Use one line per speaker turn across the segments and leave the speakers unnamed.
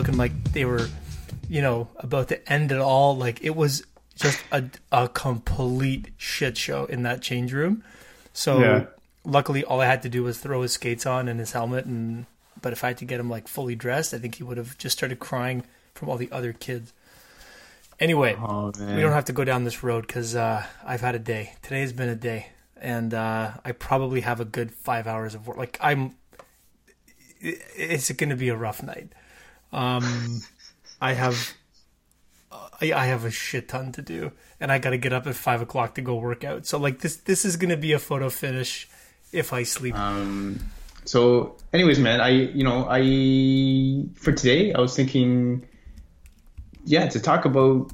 looking like they were, you know, about to end it all. Like it was just a, a complete shit show in that change room. So
Yeah.
luckily, all I had to do was throw his skates on and his helmet. And but if I had to get him like fully dressed, I think he would have just started crying from all the other kids. Anyway,
Oh
we don't have to go down this road because uh, I've had a day. Today has been a day, and uh, I probably have a good five hours of work. Like I'm, it's going to be a rough night. Um, I have, I, I have a shit ton to do, and I got to get up at five o'clock to go work out. So like this, this is to be a photo finish if I sleep.
Um, so, anyways, man, I you know I for today I was thinking, yeah, to talk about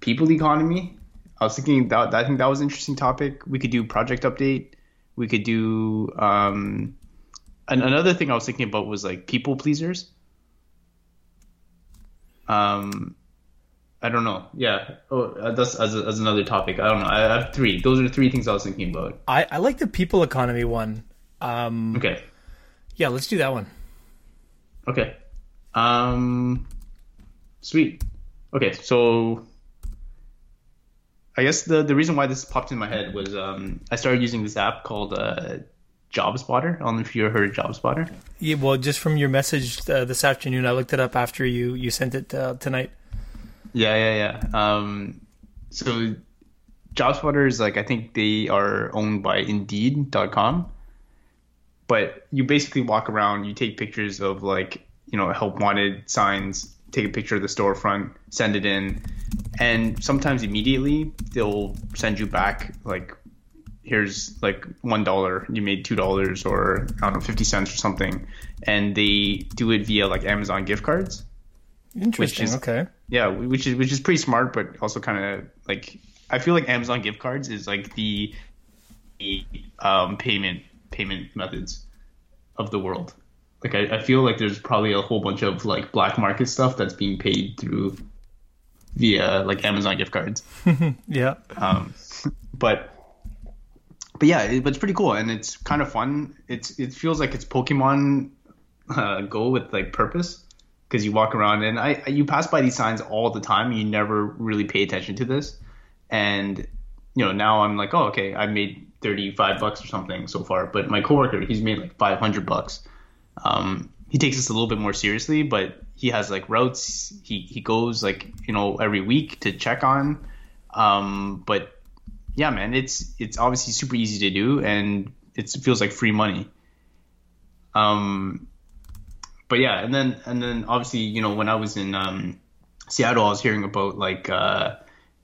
people economy. I was thinking that I think that was an interesting topic. We could do project update. We could do um, an, another thing I was thinking about was like people pleasers. Um, I don't know. Yeah, oh, uh, that's as, as another topic. I don't know. I have three. Those are three things I was thinking about.
I, I like the people economy one. Um,
Okay.
yeah, let's do that one.
Okay. Um sweet. Okay, so I guess the the reason why this popped in my head was um I started using this app called uh Job Spotter. I don't know if you ever heard of Job Spotter.
Yeah, well, just from your message uh, this afternoon, I looked it up after you you sent it uh, tonight.
Yeah, yeah, yeah. Um so Job Spotter is like I think they are owned by indeed.com. But you basically walk around, you take pictures of like, you know, help wanted signs, take a picture of the storefront, send it in, and sometimes immediately they'll send you back like here's like one dollar, you made two dollars or I don't know, fifty cents or something. And they do it via like Amazon gift cards.
Interesting.
is-
okay.
Yeah, which is which is pretty smart, but also kind of like I feel like Amazon gift cards is like the, the um, payment payment methods of the world. Like I, I feel like there's probably a whole bunch of like black market stuff that's being paid through via like Amazon gift cards.
Yeah.
Um, but but yeah, it, but it's pretty cool and it's kind of fun. It's it feels like it's Pokemon uh, Go with like purpose because you walk around and I you pass by these signs all the time. You never really pay attention to this, and you know now I'm like, oh okay, I made thirty five bucks or something so far. But my coworker, he's made like five hundred bucks. Um, he takes this a little bit more seriously, but he has like routes. He he goes like you know every week to check on. Um, but yeah, man, it's it's obviously super easy to do, and it feels like free money. Um, but yeah, and then and then obviously, you know, when I was in um, Seattle, I was hearing about like uh,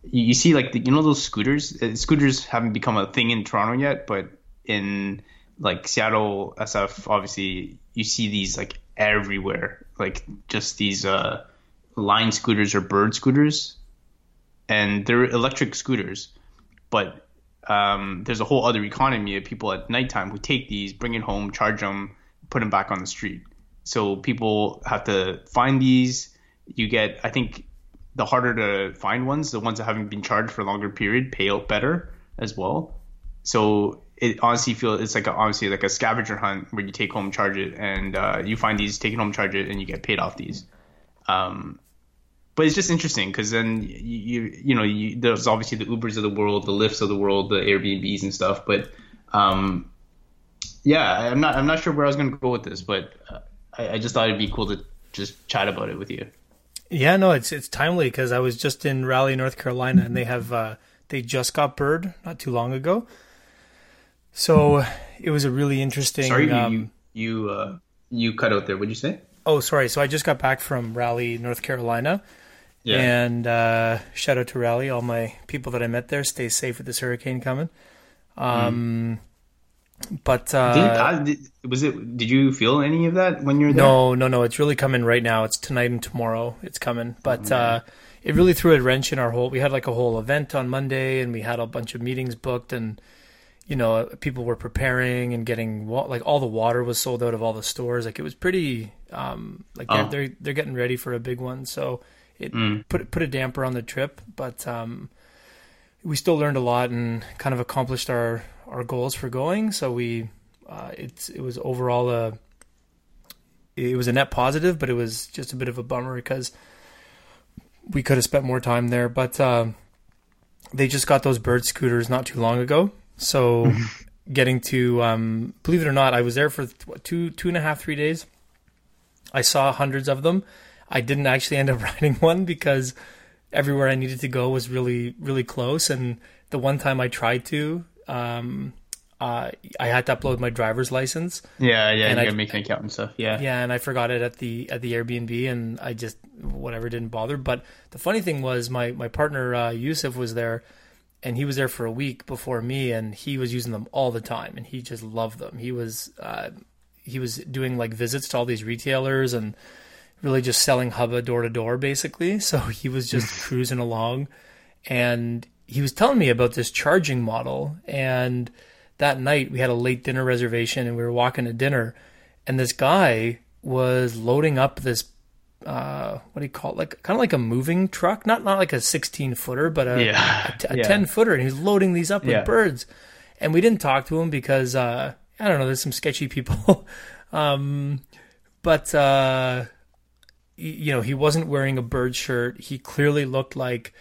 you, you see like the, you know those scooters. Uh, scooters haven't become a thing in Toronto yet, but in like Seattle SF, obviously you see these like everywhere, like just these uh, Lime scooters or bird scooters, and they're electric scooters, but um, there's a whole other economy of people at nighttime who take these, bring it home, charge them, put them back on the street. So people have to find these. You get, I think, the harder to find ones, the ones that haven't been charged for a longer period, pay out better as well. So it honestly feels it's like a, honestly like a scavenger hunt where you take home, charge it, and uh, you find these, take it home, charge it, and you get paid off these. Um, but it's just interesting because then you, you you know you, there's obviously the Ubers of the world, the Lyfts of the world, the Airbnbs and stuff. But um, yeah, I'm not I'm not sure where I was going to go with this, but uh, I, I just thought it'd be cool to just chat about it with you.
Yeah, no, it's it's timely because I was just in Raleigh, North Carolina, and they have uh, they just got bird not too long ago. So it was a really interesting.
Sorry,
um,
you you uh, you cut out there. What'd you say?
Oh, sorry. So I just got back from Raleigh, North Carolina. And uh, shout out to Raleigh, all my people that I met there. Stay safe with this hurricane coming. Um, But
Did,
uh,
I, did, was it? Did you feel any of that when you're there?
no, no, no. It's really coming right now. It's tonight and tomorrow. It's coming. But uh, it really threw a wrench in our whole. We had like a whole event on Monday, and we had a bunch of meetings booked, and you know, people were preparing and getting like all the water was sold out of all the stores. Like it was pretty. Um, like they're,
Oh.
they're they're getting ready for a big one, so it put put a damper on the trip. But um, we still learned a lot and kind of accomplished our our goals for going. So we uh, it's it was overall a it was a net positive, but it was just a bit of a bummer because we could have spent more time there. But uh, they just got those bird scooters not too long ago, so getting to um, believe it or not, I was there for what, two two and a half three days. I saw hundreds of them. I didn't actually end up riding one because everywhere I needed to go was really really close, and the one time I tried to. Um, uh, I had to upload my driver's license.
Yeah, yeah,
And
you
I-
gotta make an account and stuff. Yeah.
Yeah, and I forgot it at the at the Airbnb, and I just whatever didn't bother. But the funny thing was, my my partner uh, Yusuf was there, and he was there for a week before me, and he was using them all the time, and he just loved them. He was uh, he was doing like visits to all these retailers and really just selling Hubba door to door, basically. So he was just cruising along, and he was telling me about this charging model. And that night we had a late dinner reservation and we were walking to dinner and this guy was loading up this uh what do you call it? Like kind of like a moving truck. Not not like a 16 footer but a,
Yeah,
a, t- a
yeah.
10 footer and he's loading these up with
Yeah.
birds. And we didn't talk to him because uh i don't know there's some sketchy people. Um but uh you know he wasn't wearing a bird shirt. He clearly looked like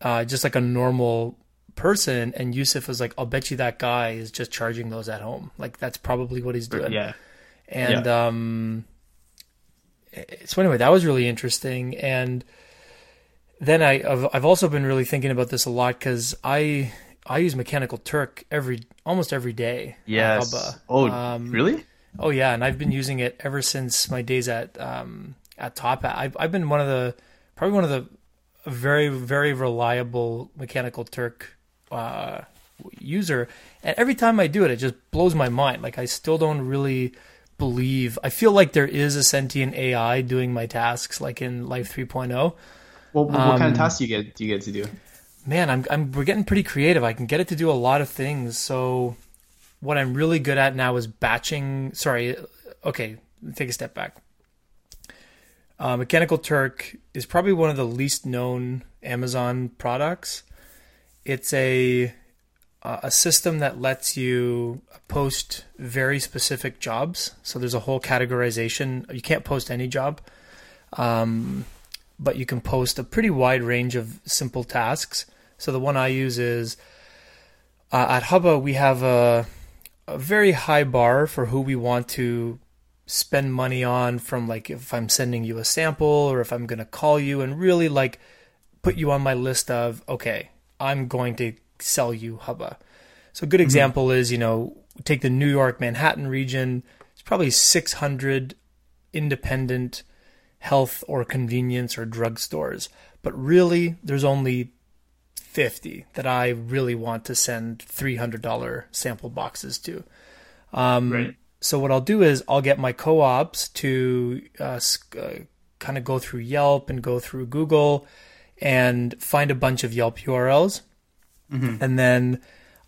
uh just like a normal person. And Yusuf was like I'll bet you that guy is just charging those at home. Like that's probably what he's doing.
Yeah.
and um so anyway that was really interesting. And then I I've, I've also been really thinking about this a lot cuz I I use Mechanical Turk every almost every day
Yes. Oh,
Um,
really?
Oh yeah, and I've been using it ever since my days at um, at Top Hat. I've I've been one of the probably one of the very very reliable mechanical Turk uh, user, and every time I do it, it just blows my mind. Like I still don't really believe. I feel like there is a sentient AI doing my tasks, like in Life 3.0.
Well, what
Um,
kind of tasks do you get? Do you get to do?
man, I'm I'm we're getting pretty creative. I can get it to do a lot of things. So what I'm really good at now is batching. Sorry, okay, take a step back. Uh, Mechanical Turk is probably one of the least known Amazon products. It's a uh, a system that lets you post very specific jobs. So there's a whole categorization. You can't post any job, um, but you can post a pretty wide range of simple tasks. So the one I use is uh, at Hubba we have a, a very high bar for who we want to spend money on. From like if I'm sending you a sample or if I'm going to call you and really like put you on my list of okay, I'm going to sell you Hubba. So a good example is you know take the New York Manhattan region. It's probably 600 independent health or convenience or drug stores, but really there's only 50 that I really want to send $300 sample boxes to. Um,
Right.
So what I'll do is I'll get my co-ops to uh, uh, kind of go through Yelp and go through Google and find a bunch of Yelp URLs, and then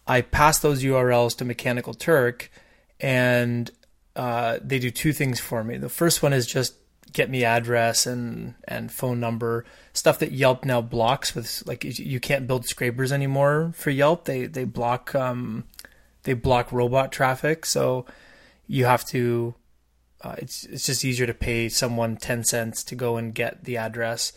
I pass those URLs to Mechanical Turk, and uh, they do two things for me. The first one is just get me address and and phone number stuff that Yelp now blocks with like you- you can't build scrapers anymore for Yelp. They they block um, they block robot traffic, so you have to. Uh, it's it's just easier to pay someone ten cents to go and get the address.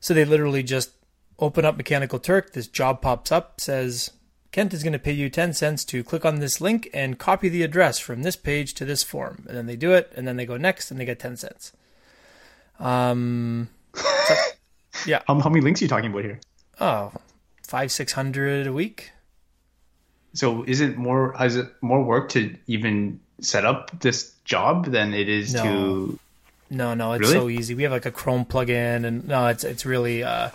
So they literally just open up Mechanical Turk. This job pops up, says Kent is going to pay you 10 cents to click on this link and copy the address from this page to this form. And then they do it, and then they go next, and they get 10 cents. Um,
How, how many links are you talking about here?
oh, five, 600 a week?
So is it more? Is it more work to even set up this job than it is
No.
to?
No, no, it's
Really?
so easy. We have like a Chrome plugin, and no, it's it's really. Uh,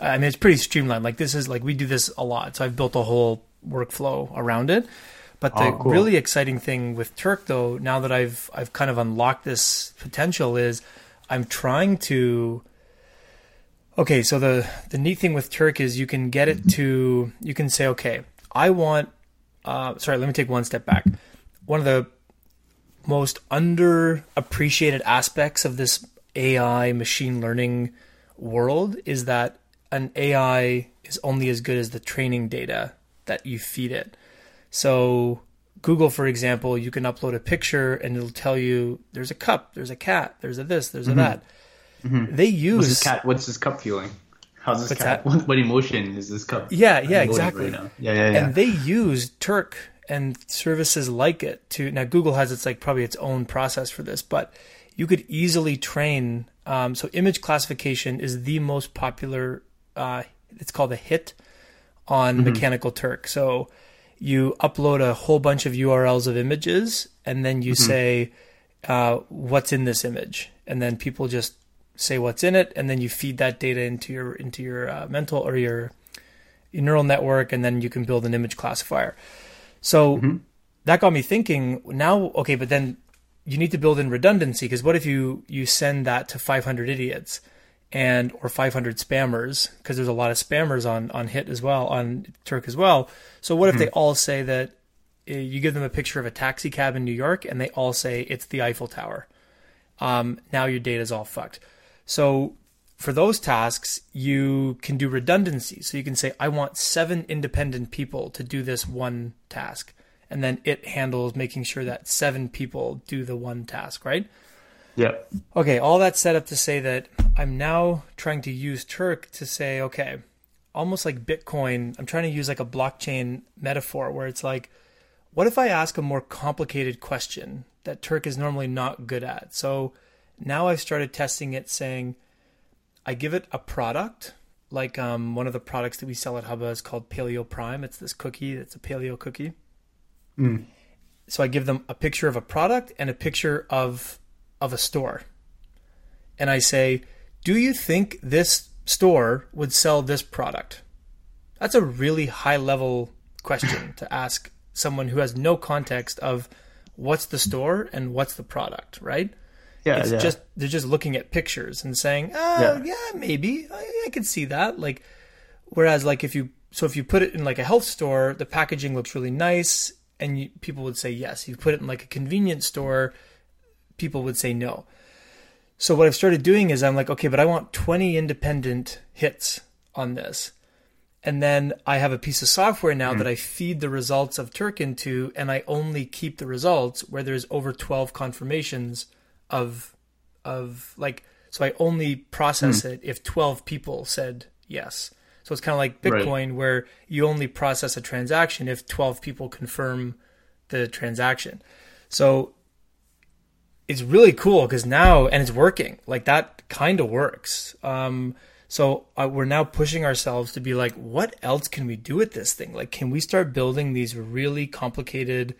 I mean, it's pretty streamlined. Like this is like we do this a lot, so I've built a whole workflow around it. But the
Oh, cool.
really exciting thing with Turk, though, now that I've I've kind of unlocked this potential, is I'm trying to. Okay, so the the neat thing with Turk is you can get it to you can say, okay, I want. Uh, sorry, let me take one step back. One of the most underappreciated aspects of this AI machine learning world is that an AI is only as good as the training data that you feed it. So Google, for example, you can upload a picture and it'll tell you there's a cup, there's a cat, there's a this, there's a mm-hmm. that. Mm-hmm. They
What's
use
this cat? What's this cup feeling? How's this
What's
cat?
that?
What, what emotion is this cup?
Yeah, yeah,
emoting
exactly.
now? Yeah, yeah, yeah.
and they use Turk and services like it to now Google has its like probably its own process for this, but you could easily train. Um, so image classification is the most popular. Uh, it's called a hit on Mechanical Turk. So you upload a whole bunch of URLs of images, and then you say uh, what's in this image, and then people just say what's in it, and then you feed that data into your into your uh, mental or your your neural network, and then you can build an image classifier. So that got me thinking. Now, okay, but then you need to build in redundancy because what if you you send that to 500 idiots and or 500 spammers because there's a lot of spammers on on Hit as well on Turk as well. So what if they all say that uh, you give them a picture of a taxi cab in New York and they all say it's the Eiffel Tower? Um, now your data is all fucked. So for those tasks, you can do redundancy. So you can say, I want seven independent people to do this one task. And then it handles making sure that seven people do the one task, right?
yeah.
Okay, all that set up to say that I'm now trying to use Turk to say, okay, almost like Bitcoin, I'm trying to use like a blockchain metaphor where it's like, what if I ask a more complicated question that Turk is normally not good at? So now I've started testing it saying, I give it a product, like um, one of the products that we sell at Hubba is called Paleo Prime. It's this cookie, it's a paleo cookie. So I give them a picture of a product and a picture of of a store. And I say, "Do you think this store would sell this product?" That's a really high level question to ask someone who has no context of what's the store and what's the product, right?
Yeah,
it's
yeah.
just they're just looking at pictures and saying, "Oh,
Yeah.
yeah, maybe I, I could see that." Like, whereas like if you so if you put it in like a health store, the packaging looks really nice, and you, people would say yes. You put it in like a convenience store, people would say no. So what I've started doing is I'm like, okay, but I want 20 independent hits on this. And then I have a piece of software now hmm. that I feed the results of Turk into, and I only keep the results where there's over 12 confirmations of, of like, so I only process it if 12 people said yes. So it's kind of like
Right.
Bitcoin where you only process a transaction if 12 people confirm the transaction. So it's really cool because now and it's working like that kind of works um so uh, we're now pushing ourselves to be like what else can we do with this thing like can we start building these really complicated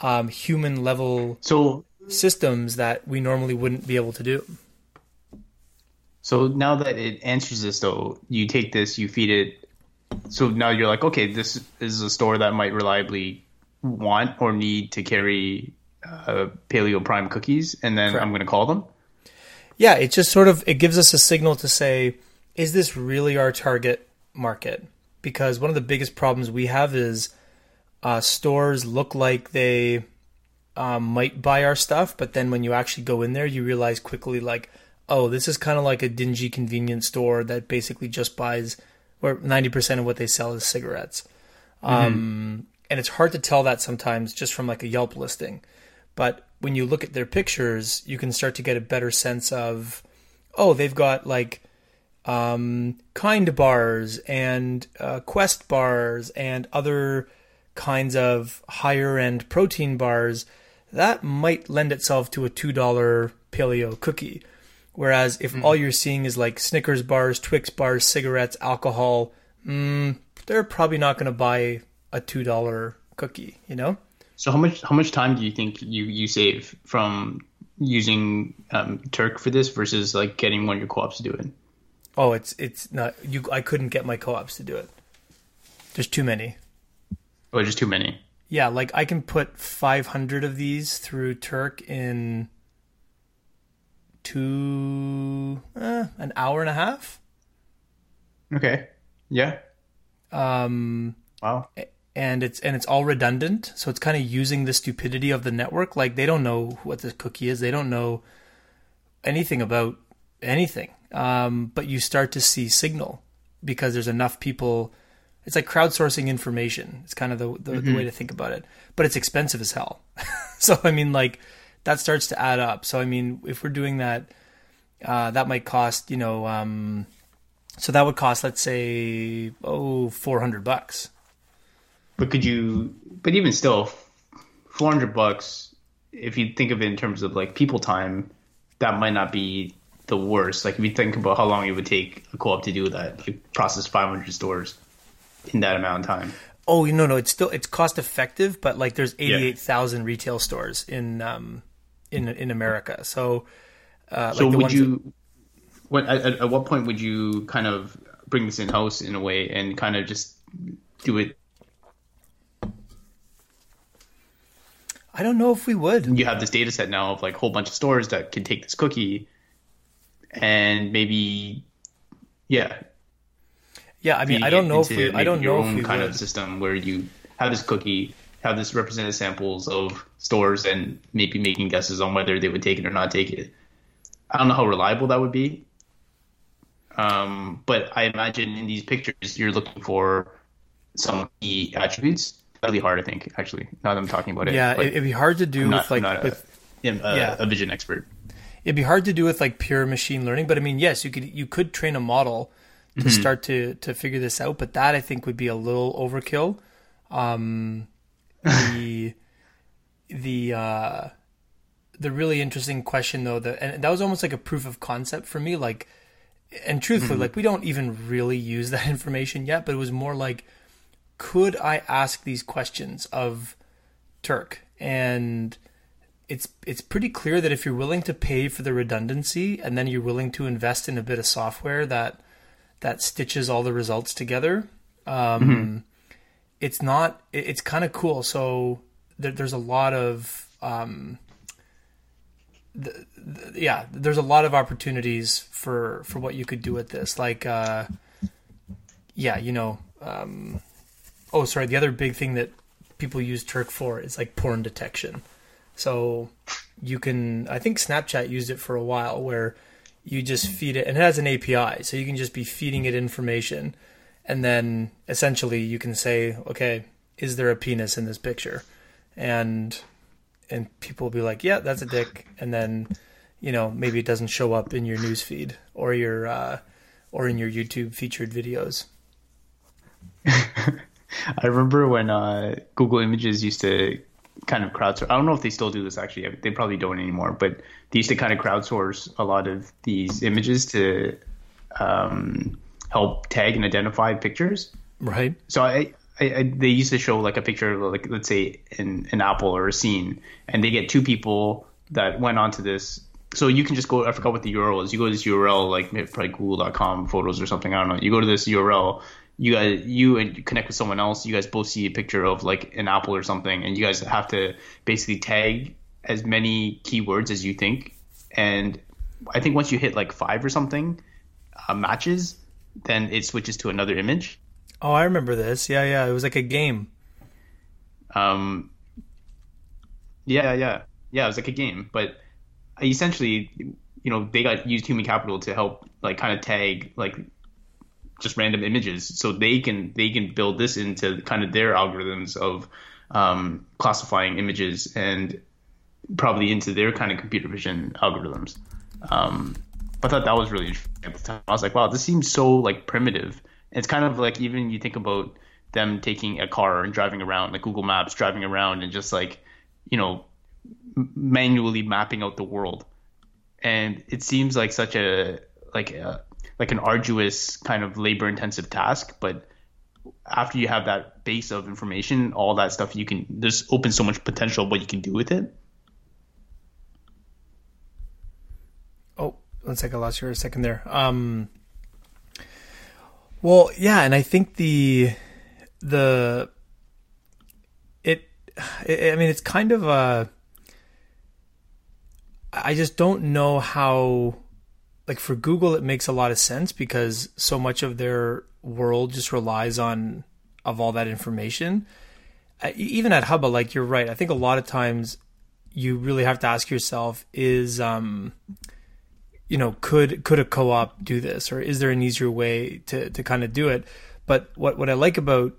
um human level
So
systems that we normally wouldn't be able to do
So now that it answers this, though, you take this, you feed it. So now you're like, okay, this is a store that might reliably want or need to carry uh, Paleo Prime cookies, and then
Correct.
I'm going to call them.
yeah it just sort of it gives us a signal to say is this really our target market because one of the biggest problems we have is uh, stores look like they um, might buy our stuff but then when you actually go in there you realize quickly like oh this is kind of like a dingy convenience store that basically just buys where 90% of what they sell is cigarettes um, and it's hard to tell that sometimes just from like a yelp listing but when you look at their pictures, you can start to get a better sense of, oh, they've got like um, kind bars and uh, quest bars and other kinds of higher end protein bars. That might lend itself to a $2 paleo cookie. Whereas if all you're seeing is like Snickers bars, Twix bars, cigarettes, alcohol, mm, they're probably not going to buy a $2 cookie, you know?
So how much how much time do you think you you save from using um, Turk for this versus like getting one of your co-ops to do it?
Oh, it's it's not you. I couldn't get my co-ops to do it. There's too many.
Or just too many?
Yeah, like I can put 500 of these through Turk in two uh, an hour and a half.
Okay. Yeah.
Um,
Wow.
and it's and it's all redundant, so it's kind of using the stupidity of the network. Like they don't know what this cookie is. They don't know anything about anything. Um, but you start to see signal because there's enough people it's like crowdsourcing information. It's kind of the the, the way to think about it, but it's expensive as hell. so I mean, like that starts to add up. So I mean, if we're doing that, uh, that might cost you know, um, so that would cost let's say oh 400 bucks.
But could you? But even still, four hundred bucks. If you think of it in terms of like people time, that might not be the worst. Like if you think about how long it would take a co-op to do that, like process five hundred stores in that amount of time.
Oh no no, it's still it's cost effective, but like there's 88,000 retail stores in um in in America. So uh,
So
like the
would you? What at, at at what point would you kind of bring this in house in a way and kind of just do it?
I don't know if we would.
You have this data set now of like a whole bunch of stores that can take this cookie, and maybe, yeah,
Yeah, I mean, I don't know if we. I don't
your
know if
own
we
kind
would.
of system where you have this cookie, have this represented samples of stores, and maybe making guesses on whether they would take it or not take it. I don't know how reliable that would be, um, but I imagine in these pictures you're looking for some key attributes. That'd be hard, I think. Actually, now that I'm talking about it,
Yeah, it, it'd be hard to do
not,
with like
not a,
with
a,
yeah.
a vision expert.
it'd be hard to do with like pure machine learning. But I mean, yes, you could you could train a model to
Mm-hmm.
start to to figure this out. But that I think would be a little overkill. Um, the the uh, the really interesting question though that and that was almost like a proof of concept for me. Like, and truthfully,
Mm-hmm.
like we don't even really use that information yet. But it was more like, could I ask these questions of Turk and it's it's pretty clear that if you're willing to pay for the redundancy and then you're willing to invest in a bit of software that that stitches all the results together, um, it's not. it- It's kind of cool. So there, there's a lot of um, the, the, yeah, there's a lot of opportunities for for what you could do with this. Like, uh, yeah, you know. Um, oh, sorry. The other big thing that people use Turk for is like porn detection. So you can, I think Snapchat used it for a while where you just feed it, and it has an API, so you can just be feeding it information, and then essentially you can say, okay, is there a penis in this picture? And and people will be like, yeah, that's a dick, and then you know maybe it doesn't show up in your newsfeed or your uh, or in your YouTube featured videos.
I remember when uh, Google Images used to kind of crowdsource. I don't know if they still do this actually. They probably don't anymore. But they used to kind of crowdsource a lot of these images to um, help tag and identify pictures.
Right.
So I, I, I they used to show like a picture of like let's say an an apple or a scene, and they get two people that went onto this. So you can just go. I forgot what the URL is. You go to this URL like probably Google.com photos or something. I don't know. You go to this URL. You guys, you and connect with someone else. You guys both see a picture of like an apple or something, and you guys have to basically tag as many keywords as you think. And I think once you hit like five or something uh, matches, then it switches to another image.
Oh, I remember this. Yeah, yeah. It was like a game.
Um, yeah, yeah, yeah. It was like a game, but essentially, you know, they got used human capital to help, like, kind of tag like just random images, so they can they can build this into kind of their algorithms of um, classifying images and probably into their kind of computer vision algorithms. Um, I thought that was really interesting at the time. I was like, wow, this seems so like primitive. It's kind of like even you think about them taking a car and driving around, like Google Maps, driving around and just like, you know, manually mapping out the world. And it seems like such a like a, like an arduous kind of labor intensive task, but after you have that base of information, all that stuff you can there's open so much potential what you can do with it.
Oh, one second. I lost you a second there. Um, well, yeah, and I think the the it, it I mean, it's kind of a. I just don't know how, like for Google, it makes a lot of sense because so much of their world just relies on of all that information. Uh, Even at Hubba, like you're right. I think a lot of times you really have to ask yourself: is um, you know, could could a co-op do this, or is there an easier way to to kind of do it? But what what I like about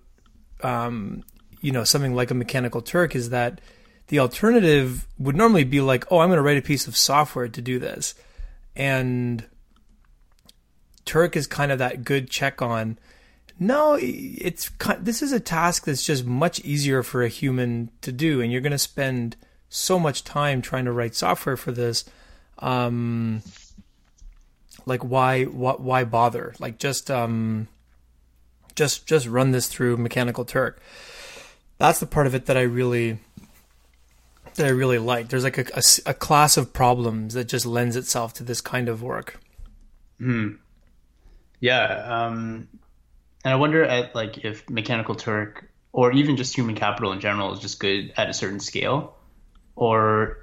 um, you know something like a Mechanical Turk is that the alternative would normally be like, oh, I'm going to write a piece of software to do this, and Turk is kind of that good check on. No, it's this is a task that's just much easier for a human to do, and you're going to spend so much time trying to write software for this. Um, like why what why bother? Like just um, just just run this through Mechanical Turk. That's the part of it that I really that I really like. There's like a, a, a class of problems that just lends itself to this kind of work.
Hmm. Yeah. Um, and I wonder at like if Mechanical Turk or even just human capital in general is just good at a certain scale, or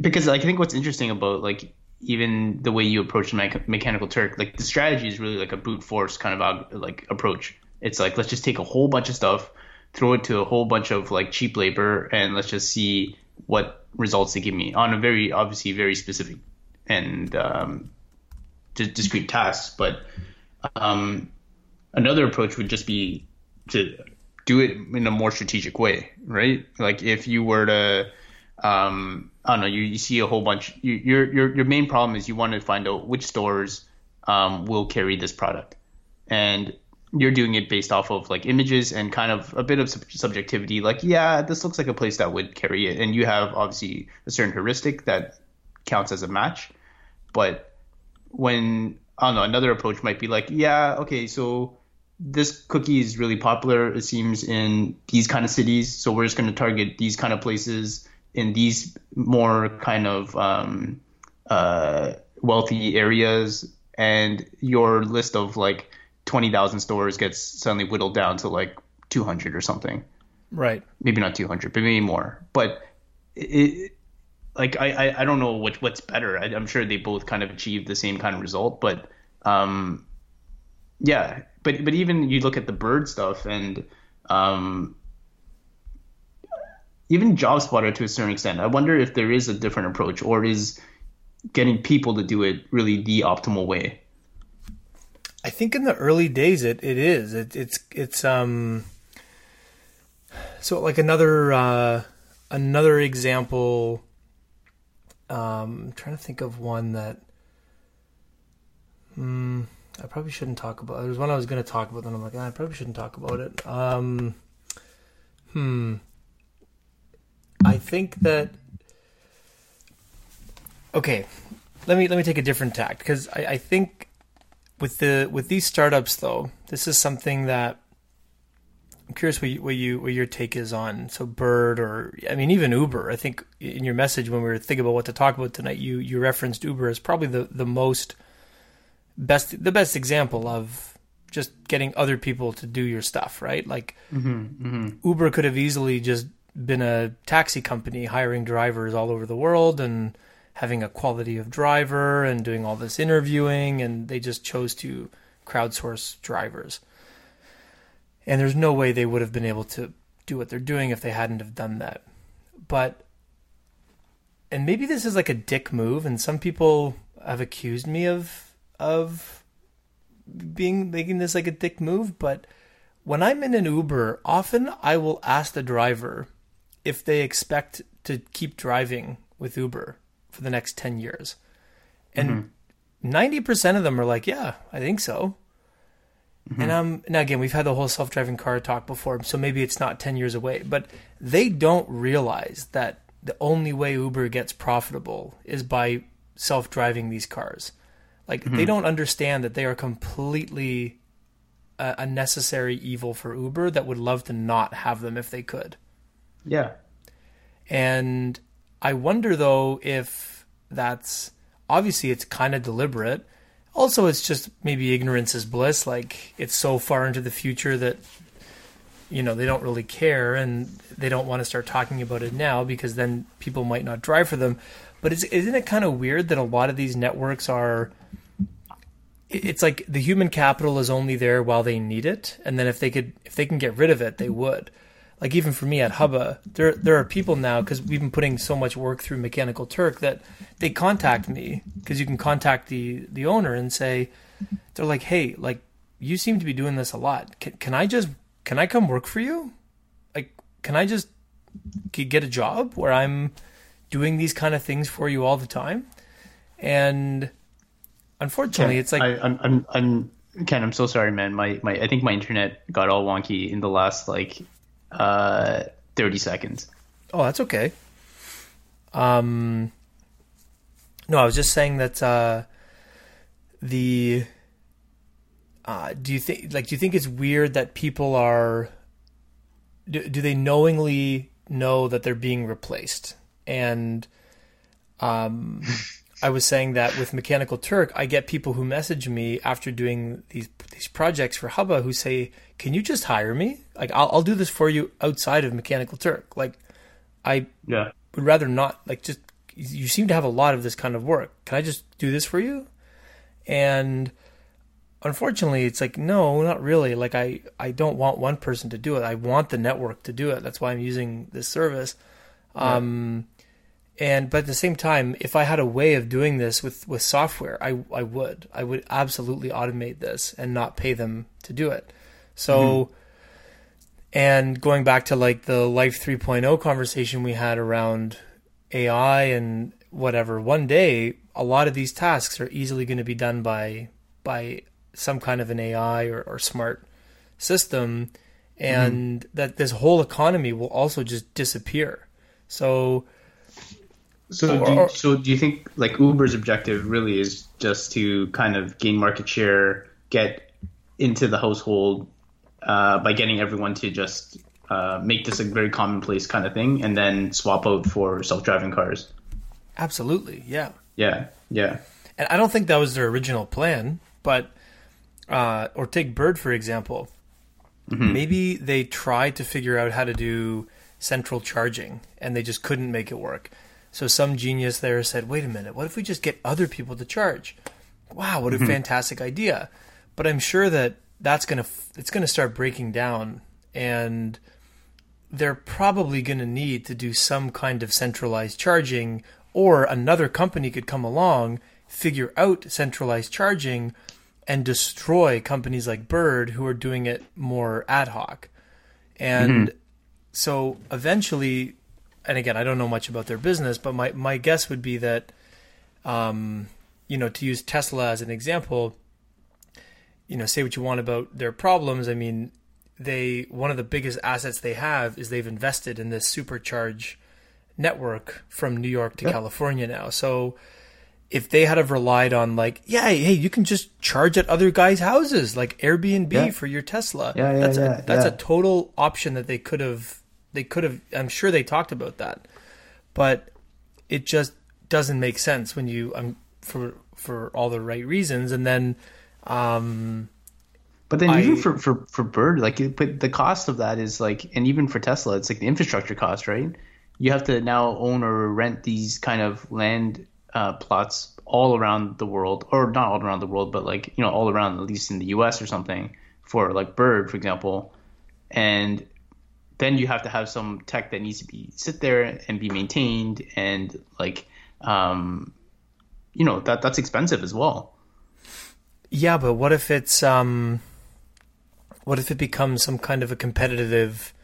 because like, I think what's interesting about like even the way you approach Me- Mechanical Turk, like the strategy is really like a brute force kind of like approach. It's like let's just take a whole bunch of stuff, throw it to a whole bunch of like cheap labor, and let's just see what results they give me on a very obviously very specific and um, discrete tasks. But um, another approach would just be to do it in a more strategic way, right? Like if you were to, um, I don't know, you, you see a whole bunch. You, your your your main problem is you want to find out which stores um, will carry this product, and you're doing it based off of like images and kind of a bit of subjectivity like yeah this looks like a place that would carry it. And you have obviously a certain heuristic that counts as a match. But when i don't know another approach might be like yeah okay so this cookie is really popular it seems in these kind of cities. So we're just going to target these kind of places in these more kind of um, uh, wealthy areas. And your list of like twenty thousand stores gets suddenly whittled down to like two hundred or something.
Right.
Maybe not two hundred, but maybe more. But it, like I, I, I don't know what what's better. I, am sure they both kind of achieved the same kind of result, but um, yeah. But but even you look at the bird stuff and um, even JobSpotter to a certain extent. I wonder if there is a different approach, or is getting people to do it really the optimal way.
I think in the early days it, it is. It, it's it's um so like another uh another example um I'm trying to think of one that hmm I probably shouldn't talk about. There's one I was going to talk about, and I'm like, ah, I probably shouldn't talk about it. Um, hmm. I think that. Okay, let me let me take a different tact because I, I think with the with these startups though, this is something that I'm curious what you, what you what your take is on. So Bird or I mean even Uber. I think in your message when we were thinking about what to talk about tonight, you you referenced Uber as probably the the most best the best example of just getting other people to do your stuff, right? Like mm-hmm, mm-hmm. Uber could have easily just been a taxi company hiring drivers all over the world and having a quality of driver and doing all this interviewing, and they just chose to crowdsource drivers. And there's no way they would have been able to do what they're doing if they hadn't have done that. But and maybe this is like a dick move, and some people have accused me of of being making this like a dick move, but when I'm in an Uber, often I will ask the driver if they expect to keep driving with Uber for the next 10 years. And mm-hmm. 90% of them are like, yeah, I think so. Mm-hmm. And um, now again, we've had the whole self-driving car talk before, so maybe it's not 10 years away, but they don't realize that the only way Uber gets profitable is by self-driving these cars. Like mm-hmm. they don't understand that they are completely a, a necessary evil for Uber that would love to not have them if they could.
Yeah.
And I wonder though if that's obviously it's kind of deliberate. Also, it's just maybe ignorance is bliss. Like it's so far into the future that you know they don't really care and they don't want to start talking about it now because then people might not drive for them. But isn't it kind of weird that a lot of these networks are? It's like the human capital is only there while they need it, and then if they could, if they can get rid of it, they would like even for me at mm-hmm. Hubba, there there are people now because we've been putting so much work through Mechanical Turk that they contact me because you can contact the the owner and say they're like, hey, like you seem to be doing this a lot. Can, can I just can I come work for you? Like, can I just get a job where I'm doing these kind of things for you all the time? And unfortunately,
Ken,
it's like
I, I'm, I'm, I'm Ken. I'm so sorry, man. My, my, I think my internet got all wonky in the last like, uh, 30 seconds.
Oh, that's okay. Um, no, I was just saying that uh, the. Uh, do you think like do you think it's weird that people are do, do they knowingly know that they're being replaced and um I was saying that with Mechanical Turk, I get people who message me after doing these these projects for Hubba who say, "Can you just hire me? Like, I'll, I'll do this for you outside of Mechanical Turk. Like, I
Yeah.
would rather not. Like, just you seem to have a lot of this kind of work. Can I just do this for you?" And unfortunately, it's like, no, not really. Like, I I don't want one person to do it. I want the network to do it. That's why I'm using this service. Um, and but at the same time, if I had a way of doing this with with software, I I would I would absolutely automate this and not pay them to do it. So, and going back to like the Life 3.0 conversation we had around AI and whatever, one day a lot of these tasks are easily going to be done by by some kind of an AI or, or smart system, and mm-hmm. that this whole economy will also just disappear. So
So,
Or-
do you, so do you think like Uber's objective really is just to kind of gain market share, get into the household uh, by getting everyone to just uh, make this a very commonplace kind of thing, and then swap out for self-driving cars?
absolutely, yeah.
Yeah, yeah,
And I don't think that was their original plan, but uh, or take Bird for example. Maybe they tried to figure out how to do central charging and they just couldn't make it work. So some genius there said, "Wait a minute, what if we just get other people to charge?" Wow, what a fantastic idea. But I'm sure that that's going to it's going to start breaking down and they're probably going to need to do some kind of centralized charging, or another company could come along, figure out centralized charging, and destroy companies like Bird who are doing it more ad hoc. And so eventually, and again, I don't know much about their business, but my, my guess would be that, um, you know, to use Tesla as an example, you know, say what you want about their problems. I mean, they one of the biggest assets they have is they've invested in this supercharge network from New York to California now. So if they had have relied on like, yeah, hey, you can just charge at other guys' houses, like Airbnb
Yeah.
for your Tesla.
Yeah, yeah,
that's
yeah,
a that's
yeah.
a total option that they could have they could have I'm sure they talked about that. But it just doesn't make sense when you um for for all the right reasons and then um
But then
I-
even for, for, for Bird, like, it- but the cost of that is like, and even for Tesla, it's like the infrastructure cost, right? You have to now own or rent these kind of land uh, plots all around the world, or not all around the world, but like, you know, all around, at least in the US or something, for like Bird, for example. And then you have to have some tech that needs to be sit there and be maintained and like, um, you know, that that's expensive as well.
Yeah, but what if it's um what if it becomes some kind of a competitive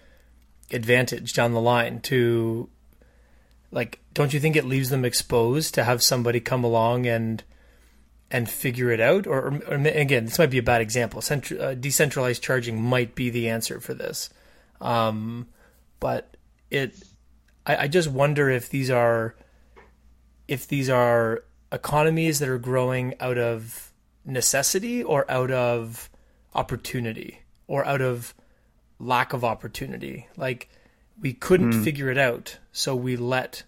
advantage down the line to like don't you think it leaves them exposed to have somebody come along and and figure it out? Or, or, or again this might be a bad example. Central, uh, decentralized charging might be the answer for this. Um but it I, I just wonder if these are if these are economies that are growing out of necessity or out of opportunity or out of lack of opportunity. Like we couldn't figure it out, so we let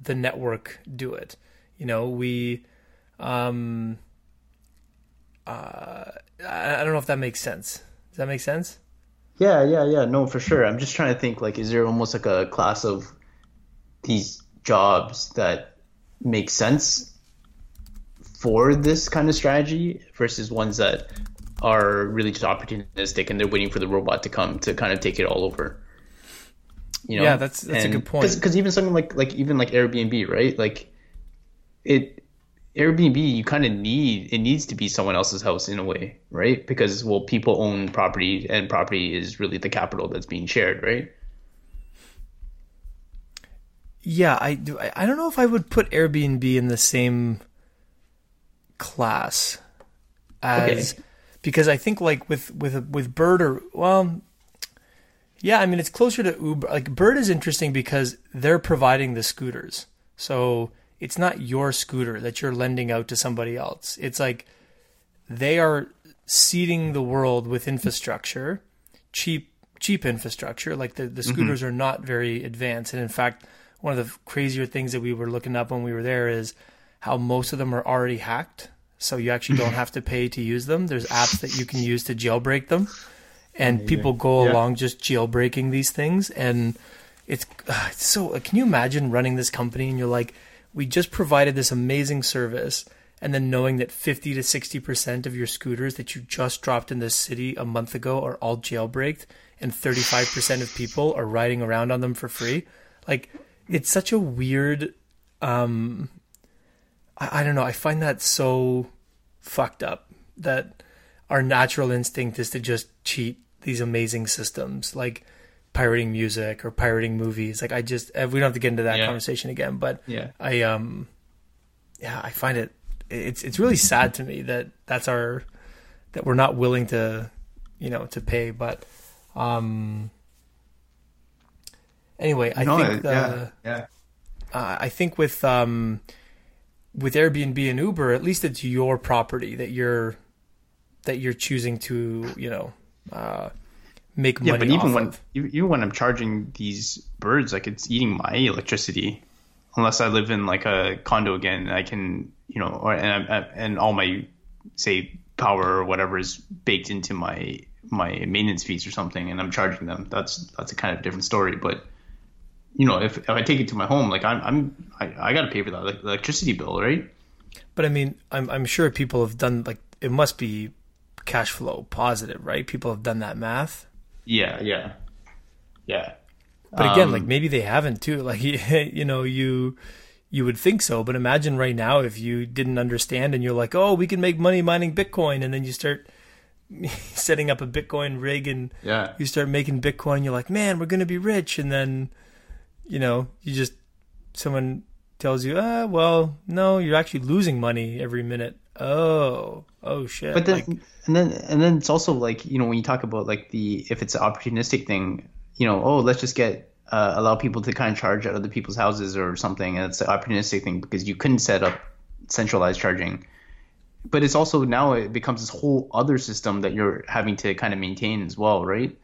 the network do it. You know, we um uh I, I don't know if that makes sense. Does that make sense?
Yeah, yeah, yeah. No, for sure. I'm just trying to think like, is there almost like a class of these jobs that make sense for this kind of strategy versus ones that are really just opportunistic and they're waiting for the robot to come to kind of take it all over. You know?
Yeah, that's- that's a good point.
Because even something like like even like Airbnb, right? Like it Airbnb, you kind of need it needs to be someone else's house in a way, right? Because well, people own property, and property is really the capital that's being shared, right?
Yeah, I do. I don't know if I would put Airbnb in the same class as okay. because I think like with with with Bird or well, yeah, I mean it's closer to Uber. Like Bird is interesting because they're providing the scooters, so it's not your scooter that you're lending out to somebody else. It's like they are seeding the world with infrastructure, cheap cheap infrastructure. Like the, the mm-hmm. scooters mm-hmm. are not very advanced. And in fact, one of the crazier things that we were looking up when we were there is how most of them are already hacked. So you actually don't have to pay to use them. There's apps that you can use to jailbreak them. And people go yeah. along just jailbreaking these things and it's, uh, it's so can you imagine running this company and you're like we just provided this amazing service and then knowing that 50 to 60% of your scooters that you just dropped in this city a month ago are all jailbreaked and 35% of people are riding around on them for free like it's such a weird um I, I don't know i find that so fucked up that our natural instinct is to just cheat these amazing systems like pirating music or pirating movies. Like I just we don't have to get into that yeah. conversation again, but
yeah,
I um yeah, I find it it's it's really sad to me that that's our that we're not willing to you know to pay, but um anyway, I no, think
yeah, yeah.
Uh, I think with um with Airbnb and Uber, at least it's your property that you're that you're choosing to, you know, uh, make money. Yeah, but
even when
of.
even when I'm charging these birds, like it's eating my electricity, unless I live in like a condo again, I can you know, or and and all my say power or whatever is baked into my my maintenance fees or something, and I'm charging them. That's that's a kind of different story, but. You know, if, if I take it to my home, like I'm, I'm, I, I got to pay for that like, electricity bill, right?
But I mean, I'm, I'm sure people have done like it must be cash flow positive, right? People have done that math.
Yeah, yeah, yeah.
But again, um, like maybe they haven't too. Like you know, you you would think so, but imagine right now if you didn't understand and you're like, "Oh, we can make money mining Bitcoin," and then you start setting up a Bitcoin rig and
yeah.
you start making Bitcoin. You're like, "Man, we're gonna be rich," and then you know, you just someone tells you, "Ah, well, no, you're actually losing money every minute." Oh, oh shit!
But then, like, and then, and then it's also like you know when you talk about like the if it's an opportunistic thing, you know, oh let's just get uh, allow people to kind of charge at other people's houses or something, and it's an opportunistic thing because you couldn't set up centralized charging. But it's also now it becomes this whole other system that you're having to kind of maintain as well, right?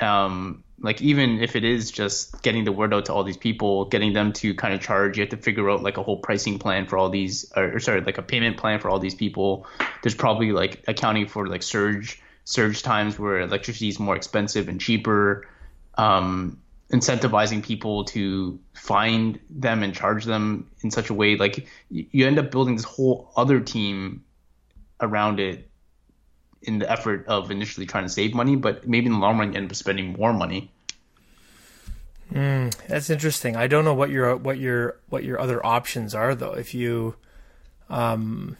Um, like even if it is just getting the word out to all these people getting them to kind of charge you have to figure out like a whole pricing plan for all these or, or, sorry like a payment plan for all these people. There's probably like accounting for like surge surge times where electricity is more expensive and cheaper um, incentivizing people to find them and charge them in such a way. Like you end up building this whole other team around it in the effort of initially trying to save money, but maybe in the long run you end up spending more money.
Mm, that's interesting. I don't know what your what your what your other options are though. If you, um,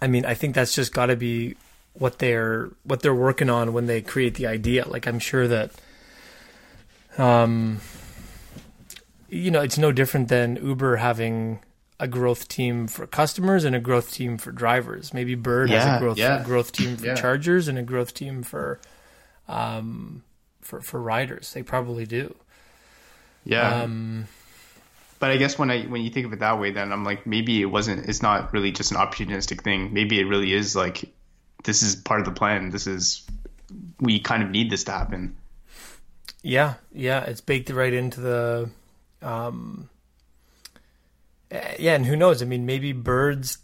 I mean, I think that's just got to be what they're what they're working on when they create the idea. Like I'm sure that, um, you know, it's no different than Uber having a growth team for customers and a growth team for drivers. Maybe Bird yeah, has a growth yeah. growth team for yeah. chargers and a growth team for um for for riders. They probably do.
Yeah. Um, but I guess when I when you think of it that way, then I'm like maybe it wasn't. It's not really just an opportunistic thing. Maybe it really is like this is part of the plan. This is we kind of need this to happen.
Yeah, yeah, it's baked right into the um, yeah, and who knows? I mean, maybe birds,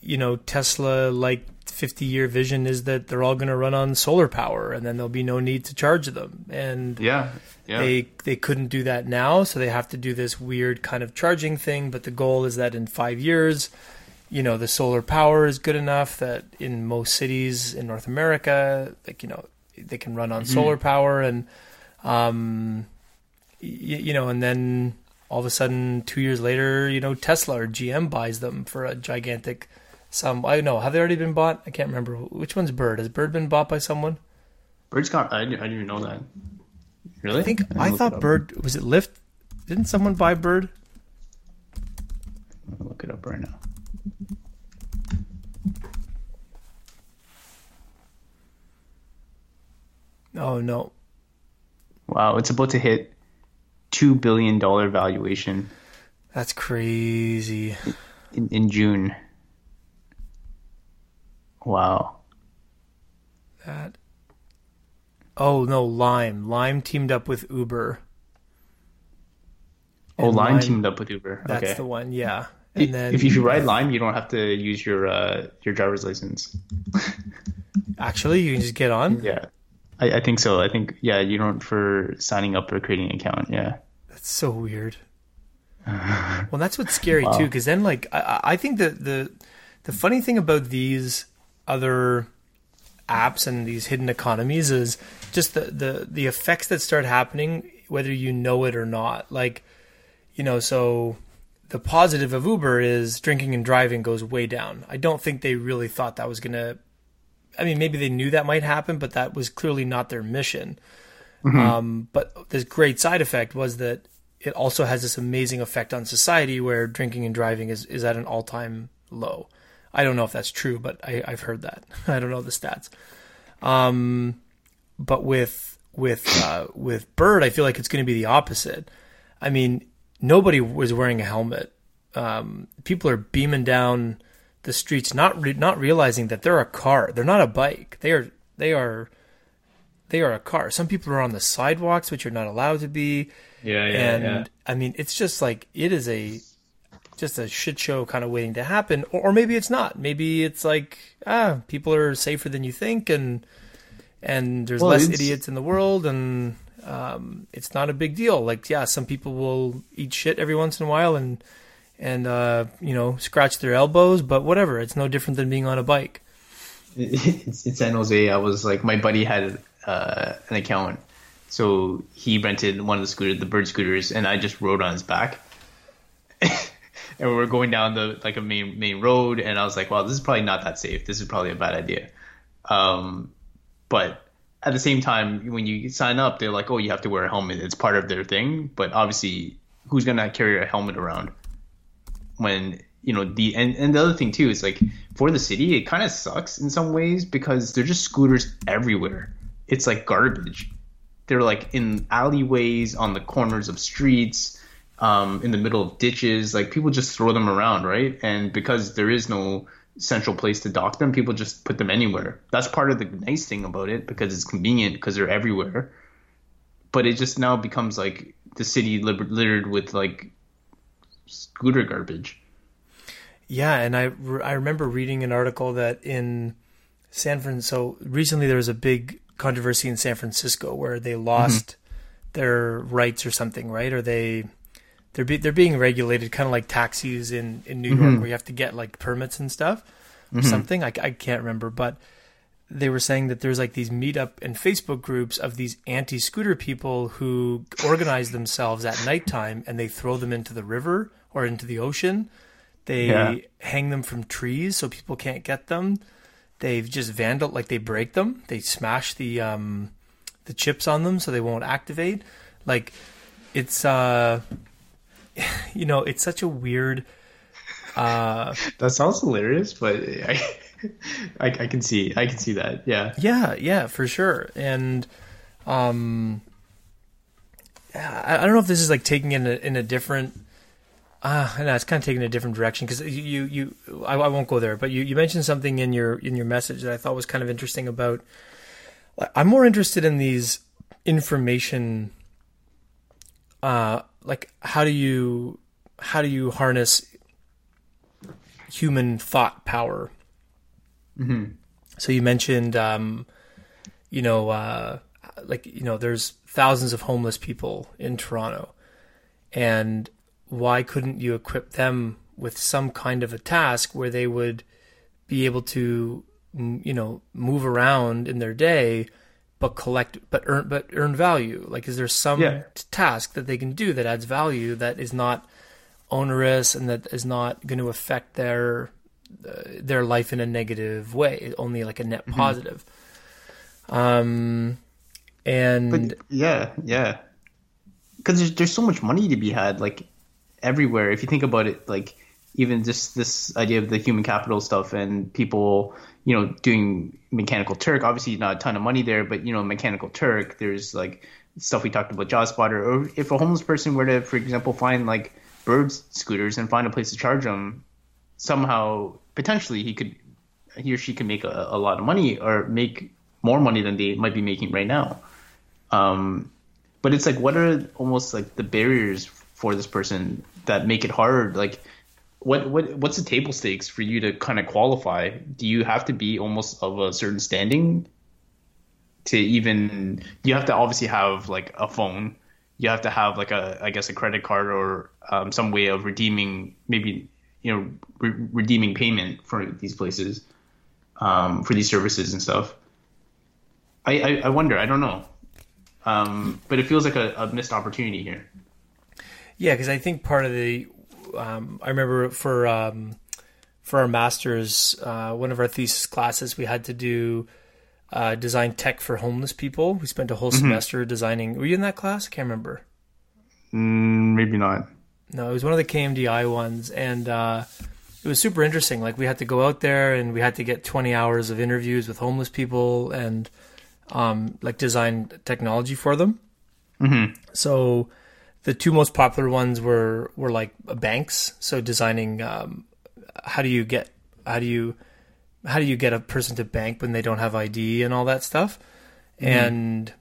you know, Tesla like 50 year vision is that they're all going to run on solar power and then there'll be no need to charge them. And
yeah, yeah.
they they couldn't do that now, so they have to do this weird kind of charging thing, but the goal is that in 5 years, you know, the solar power is good enough that in most cities in North America, like, you know, they can run on mm-hmm. solar power and um you, you know, and then all of a sudden, two years later, you know, Tesla or GM buys them for a gigantic sum. I don't know. Have they already been bought? I can't remember. Which one's Bird? Has Bird been bought by someone?
Bird's got. I, didn't- I didn't even know that. Really?
I think
I'll
I thought. Bird was it Lyft. Didn't someone buy Bird?
I'll look it up right now.
Oh no,
Wow, it's about to hit two billion dollar valuation
that's crazy.
in, in June. Wow.
That. Oh no, Lime. Lime teamed up with Uber.
Oh,
And
Lime teamed up with Uber.
That's
okay.
the one. Yeah. And then
if you ride Lime, you don't have to use your uh, your driver's license.
actually, you can just get on.
Yeah, I, I think so. I think yeah, you don't for signing up or creating an account. Yeah.
That's so weird. well, that's what's scary too, because then like I- I, think that the the funny thing about these other apps and these hidden economies is just the the the effects that start happening whether you know it or not. Like, you know, so the positive of Uber is drinking and driving goes way down. I don't think they really thought that was gonna. I mean, maybe they knew that might happen, but that was clearly not their mission. Um, but this great side effect was that it also has this amazing effect on society where drinking and driving is, is at an all time low. I don't know if that's true, but I, I've heard that. I don't know the stats. Um, but with with uh, with Bird, I feel like it's going to be the opposite. I mean, nobody was wearing a helmet. Um, people are beaming down the streets, not re- not realizing that they're a car. They're not a bike. They are they are they are a car. Some people are on the sidewalks, which you're not allowed to be.
Yeah, yeah.
and I mean, it's just like it is a just a shit show kind of waiting to happen, or, or maybe it's not. Maybe it's like ah, people are safer than you think, and and there's
Well,
less
it's-
idiots in the world, and um, it's not a big deal. Like yeah, some people will eat shit every once in a while, and and uh, you know scratch their elbows, but whatever. It's no different than being on a bike.
it's, in San Jose. I was like, my buddy had uh, an account, so he rented one of the scooters, the bird scooters, and I just rode on his back. and we were going down the like a main main road, and I was like, "Wow, this is probably not that safe. This is probably a bad idea." Um, but at the same time, when you sign up, they're like, "Oh, you have to wear a helmet. It's part of their thing." But obviously, who's gonna carry a helmet around when you know the and, and the other thing too is like for the city it kind of sucks in some ways because they're just scooters everywhere. It's like garbage. They're like in alleyways on the corners of streets um, in the middle of ditches. Like people just throw them around right? And because there is no central place to dock them people just put them anywhere. That's part of the nice thing about it because it's convenient because they're everywhere. But it just now becomes like the city littered with like scooter garbage
Yeah, and I, re- I remember reading an article that in San Francisco, so recently there was a big controversy in San Francisco where they mm-hmm. lost their rights or something, right? Or they they're be, they're being regulated kind of like taxis in in New York mm-hmm. where you have to get like permits and stuff or mm-hmm. something. I, I can't remember, but they were saying that there's like these meetup and Facebook groups of these anti-scooter people who organize themselves at nighttime and they throw them into the river or into the ocean. They
Yeah.
hang them from trees so people can't get them. They've just vandal like they break them. They smash the um the chips on them so they won't activate. Like it's uh you know, it's such a weird uh
That sounds hilarious, but I, I, I can see, I can see that. Yeah,
Yeah, yeah, for sure. And um I, I don't know if this is like taking in a, in a different uh no, it's kind of taking a different direction because you you I, I won't go there, but you you mentioned something in your in your message that I thought was kind of interesting about I'm more interested in these information uh like how do you how do you harness human thought power? So you mentioned, um, you know, uh, like you know, there's thousands of homeless people in Toronto, and why couldn't you equip them with some kind of a task where they would be able to, you know, move around in their day, but collect but earn but earn value? Like, is there some
Yeah.
task that they can do that adds value that is not onerous and that is not going to affect their uh, their life in a negative way? Only like a net
Mm-hmm.
positive. Um, and
But yeah, yeah. Because there's there's so much money to be had, like everywhere. If you think about it, like even just this idea of the human capital stuff and people, you know, doing Mechanical Turk. Obviously, not a ton of money there, but you know, Mechanical Turk. There's like stuff we talked about, Job Spotter. Or if a homeless person were to, for example, find like bird scooters and find a place to charge them, somehow potentially he could, he or she could make a, a lot of money or make more money than they might be making right now. Um, but it's like, what are almost like the barriers for this person that make it hard? Like, what what what's the table stakes for you to kind of qualify? Do you have to be almost of a certain standing to even? You have to obviously have like a phone. You have to have like a I guess a credit card or um, some way of redeeming maybe you know re- redeeming payment for these places um, for these services and stuff. I, I, I wonder. I don't know. Um, but it feels like a, a missed opportunity here.
Yeah, because I think part of the, um, I remember for um, for our masters, uh, one of our thesis classes, we had to do uh, design tech for homeless people. We spent a whole semester designing. Were you in that class? I can't remember.
Mm, maybe not.
No, it was one of the KMDI ones, and uh, it was super interesting. Like we had to go out there and we had to get 20 hours of interviews with homeless people and um, like design technology for them.
Mm-hmm.
So the two most popular ones were were like banks. So designing um, how do you get how do you how do you get a person to bank when they don't have ID and all that stuff, and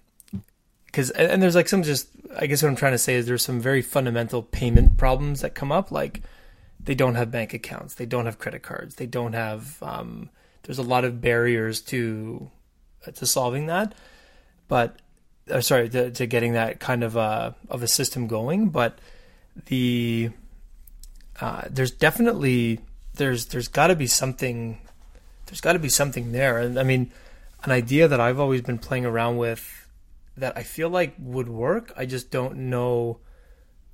because and, and there's like some just I guess what I'm trying to say is there's some very fundamental payment problems that come up like they don't have bank accounts, they don't have credit cards, they don't have um, there's a lot of barriers to to solving that, but uh, sorry to, to getting that kind of a of a system going, but the uh, there's definitely there's there's got to be something there's got to be something there, and I mean an idea that I've always been playing around with that I feel like would work. I just don't know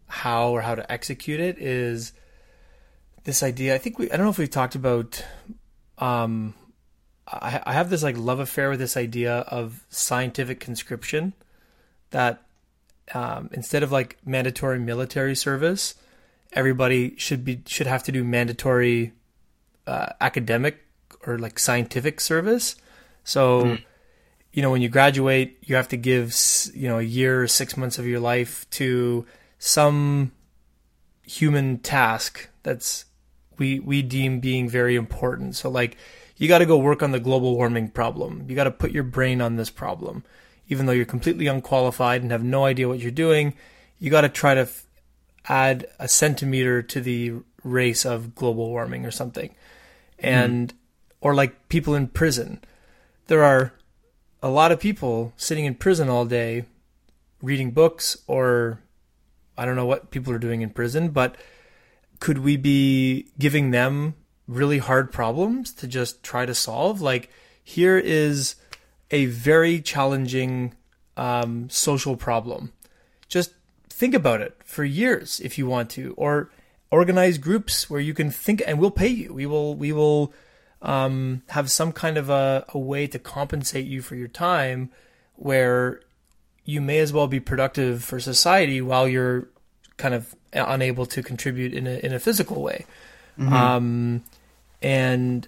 how or how to execute it. Is this idea? I think we I don't know if we talked about. Um, I have this like love affair with this idea of scientific conscription that um, instead of like mandatory military service, everybody should be should have to do mandatory uh, academic or like scientific service. So, you know, when you graduate, you have to give you know a year or six months of your life to some human task that's we we deem being very important. So like you got to go work on the global warming problem. You got to put your brain on this problem. Even though you're completely unqualified and have no idea what you're doing, you got to try to f- add a centimeter to the race of global warming or something. Hmm. And or like people in prison. There are a lot of people sitting in prison all day reading books or I don't know what people are doing in prison, but could we be giving them really hard problems to just try to solve? Like, here is a very challenging um, social problem. Just think about it for years if you want to, or organize groups where you can think, and we'll pay you. We will, we will um, have some kind of a, a way to compensate you for your time where you may as well be productive for society while you're kind of unable to contribute in a in a physical way. Um, and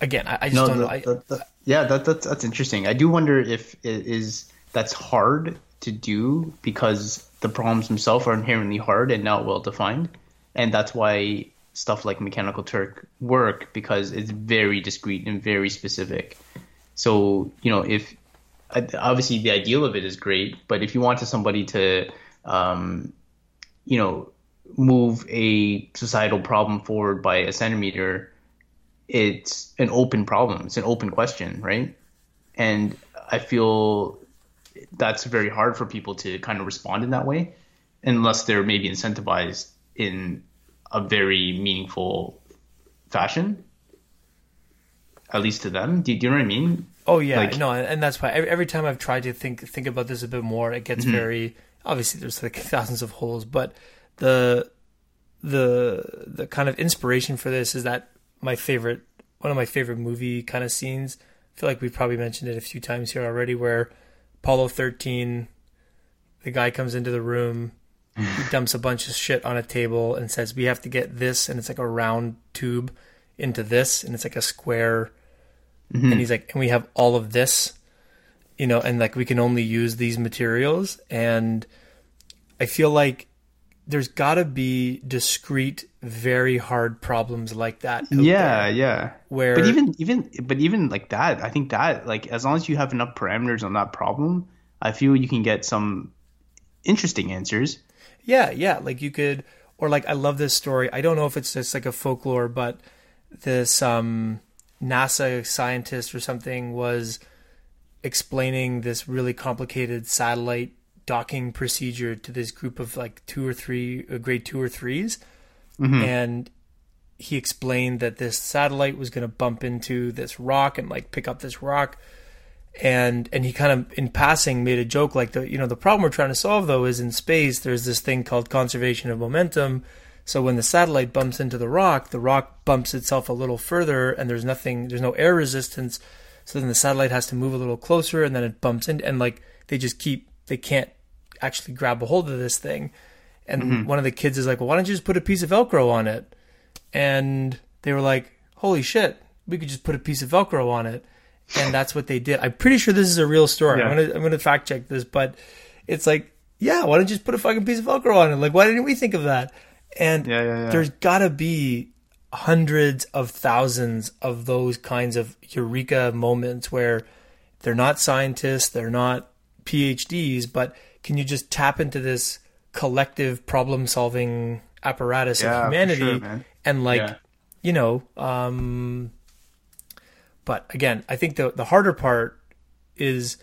again, I, I just
No,
don't know. I,
that- that- yeah, that, that's that's interesting. I do wonder if it is that's hard to do because the problems themselves are inherently hard and not well defined, and that's why stuff like Mechanical Turk work because it's very discrete and very specific. So you know, if obviously the ideal of it is great, but if you wanted somebody to, um, you know, move a societal problem forward by a centimeter, it's an open problem. It's an open question, right? And I feel that's very hard for people to kind of respond in that way, unless they're maybe incentivized in a very meaningful fashion, at least to them. Do, do you know what I mean?
Oh yeah,
Like-
no, and that's why every, every time I've tried to think think about this a bit more, it gets mm-hmm. very obviously there's like thousands of holes, but the the the kind of inspiration for this is that my favorite one of my favorite movie kind of scenes. I feel like we've probably mentioned it a few times here already, where Apollo thirteen, the guy comes into the room, he dumps a bunch of shit on a table and says, "We have to get this," and it's like a round tube into this, and it's like a square mm-hmm. and he's like, and we have all of this, you know, and like we can only use these materials. And I feel like there's got to be discrete, very hard problems like that.
yeah, yeah.
where
But even even but even like that, I think that like as long as you have enough parameters on that problem, I feel you can get some interesting answers.
Yeah, yeah. Like you could, or like I love this story. I don't know if it's just like a folklore, but this um, NASA scientist or something was explaining this really complicated satellite docking procedure to this group of like two or three uh, grade two or 3s and he explained that this satellite was going to bump into this rock and like pick up this rock. And and he kind of in passing made a joke like the you know the problem we're trying to solve though is in space there's this thing called conservation of momentum. So when the satellite bumps into the rock the rock bumps itself a little further and there's nothing there's no air resistance. So then the satellite has to move a little closer and then it bumps in and like they just keep they can't actually grab a hold of this thing and mm-hmm. one of the kids is like well why don't you just put a piece of velcro on it and they were like, "Holy shit, we could just put a piece of Velcro on it," and that's what they did. I'm pretty sure this is a real story.
Yeah.
I'm gonna I'm gonna fact check this, but it's like, yeah, why don't you just put a fucking piece of Velcro on it? Like, why didn't we think of that? And
Yeah, yeah,
there's gotta be hundreds of thousands of those kinds of eureka moments where they're not scientists, they're not PhDs, but can you just tap into this collective problem solving apparatus
Yeah,
of humanity
sure,
and like
Yeah.
you know um but again i think the the harder part is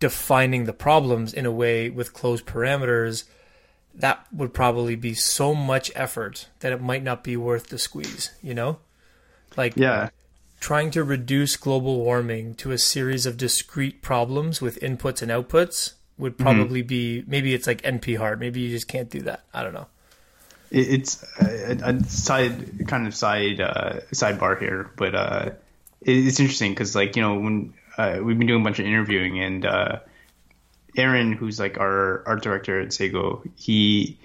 defining the problems in a way with closed parameters that would probably be so much effort that it might not be worth the squeeze you know like
Yeah.
Trying to reduce global warming to a series of discrete problems with inputs and outputs would probably be maybe it's like np hard. Maybe you just can't do that. I don't know.
It's a, a side kind of side uh, sidebar here, but uh, it's interesting because like you know when uh, we've been doing a bunch of interviewing and uh, Aaron, who's like our art director at Sego, he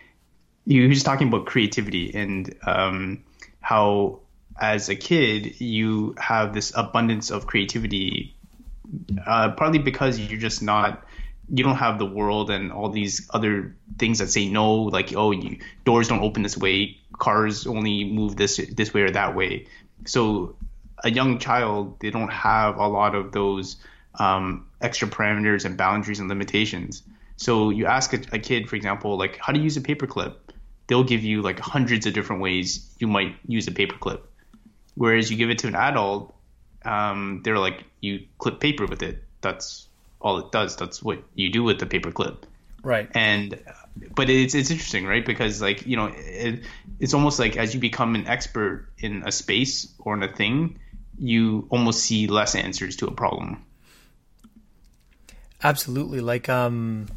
he was talking about creativity and um, how as a kid you have this abundance of creativity, uh, partly because you're just not you don't have the world and all these other things that say no, like oh, you, doors don't open this way, cars only move this this way or that way. So a young child, they don't have a lot of those um, extra parameters and boundaries and limitations. So you ask a, a kid, for example, like how to use a paperclip, they'll give you like hundreds of different ways you might use a paperclip. Whereas you give it to an adult, um, they're like you clip paper with it. That's all it does. That's what you do with the paper clip.
right
and but it's it's interesting right because like you know it, it's almost like as you become an expert in a space or in a thing you almost see less answers to a problem
Absolutely. Like um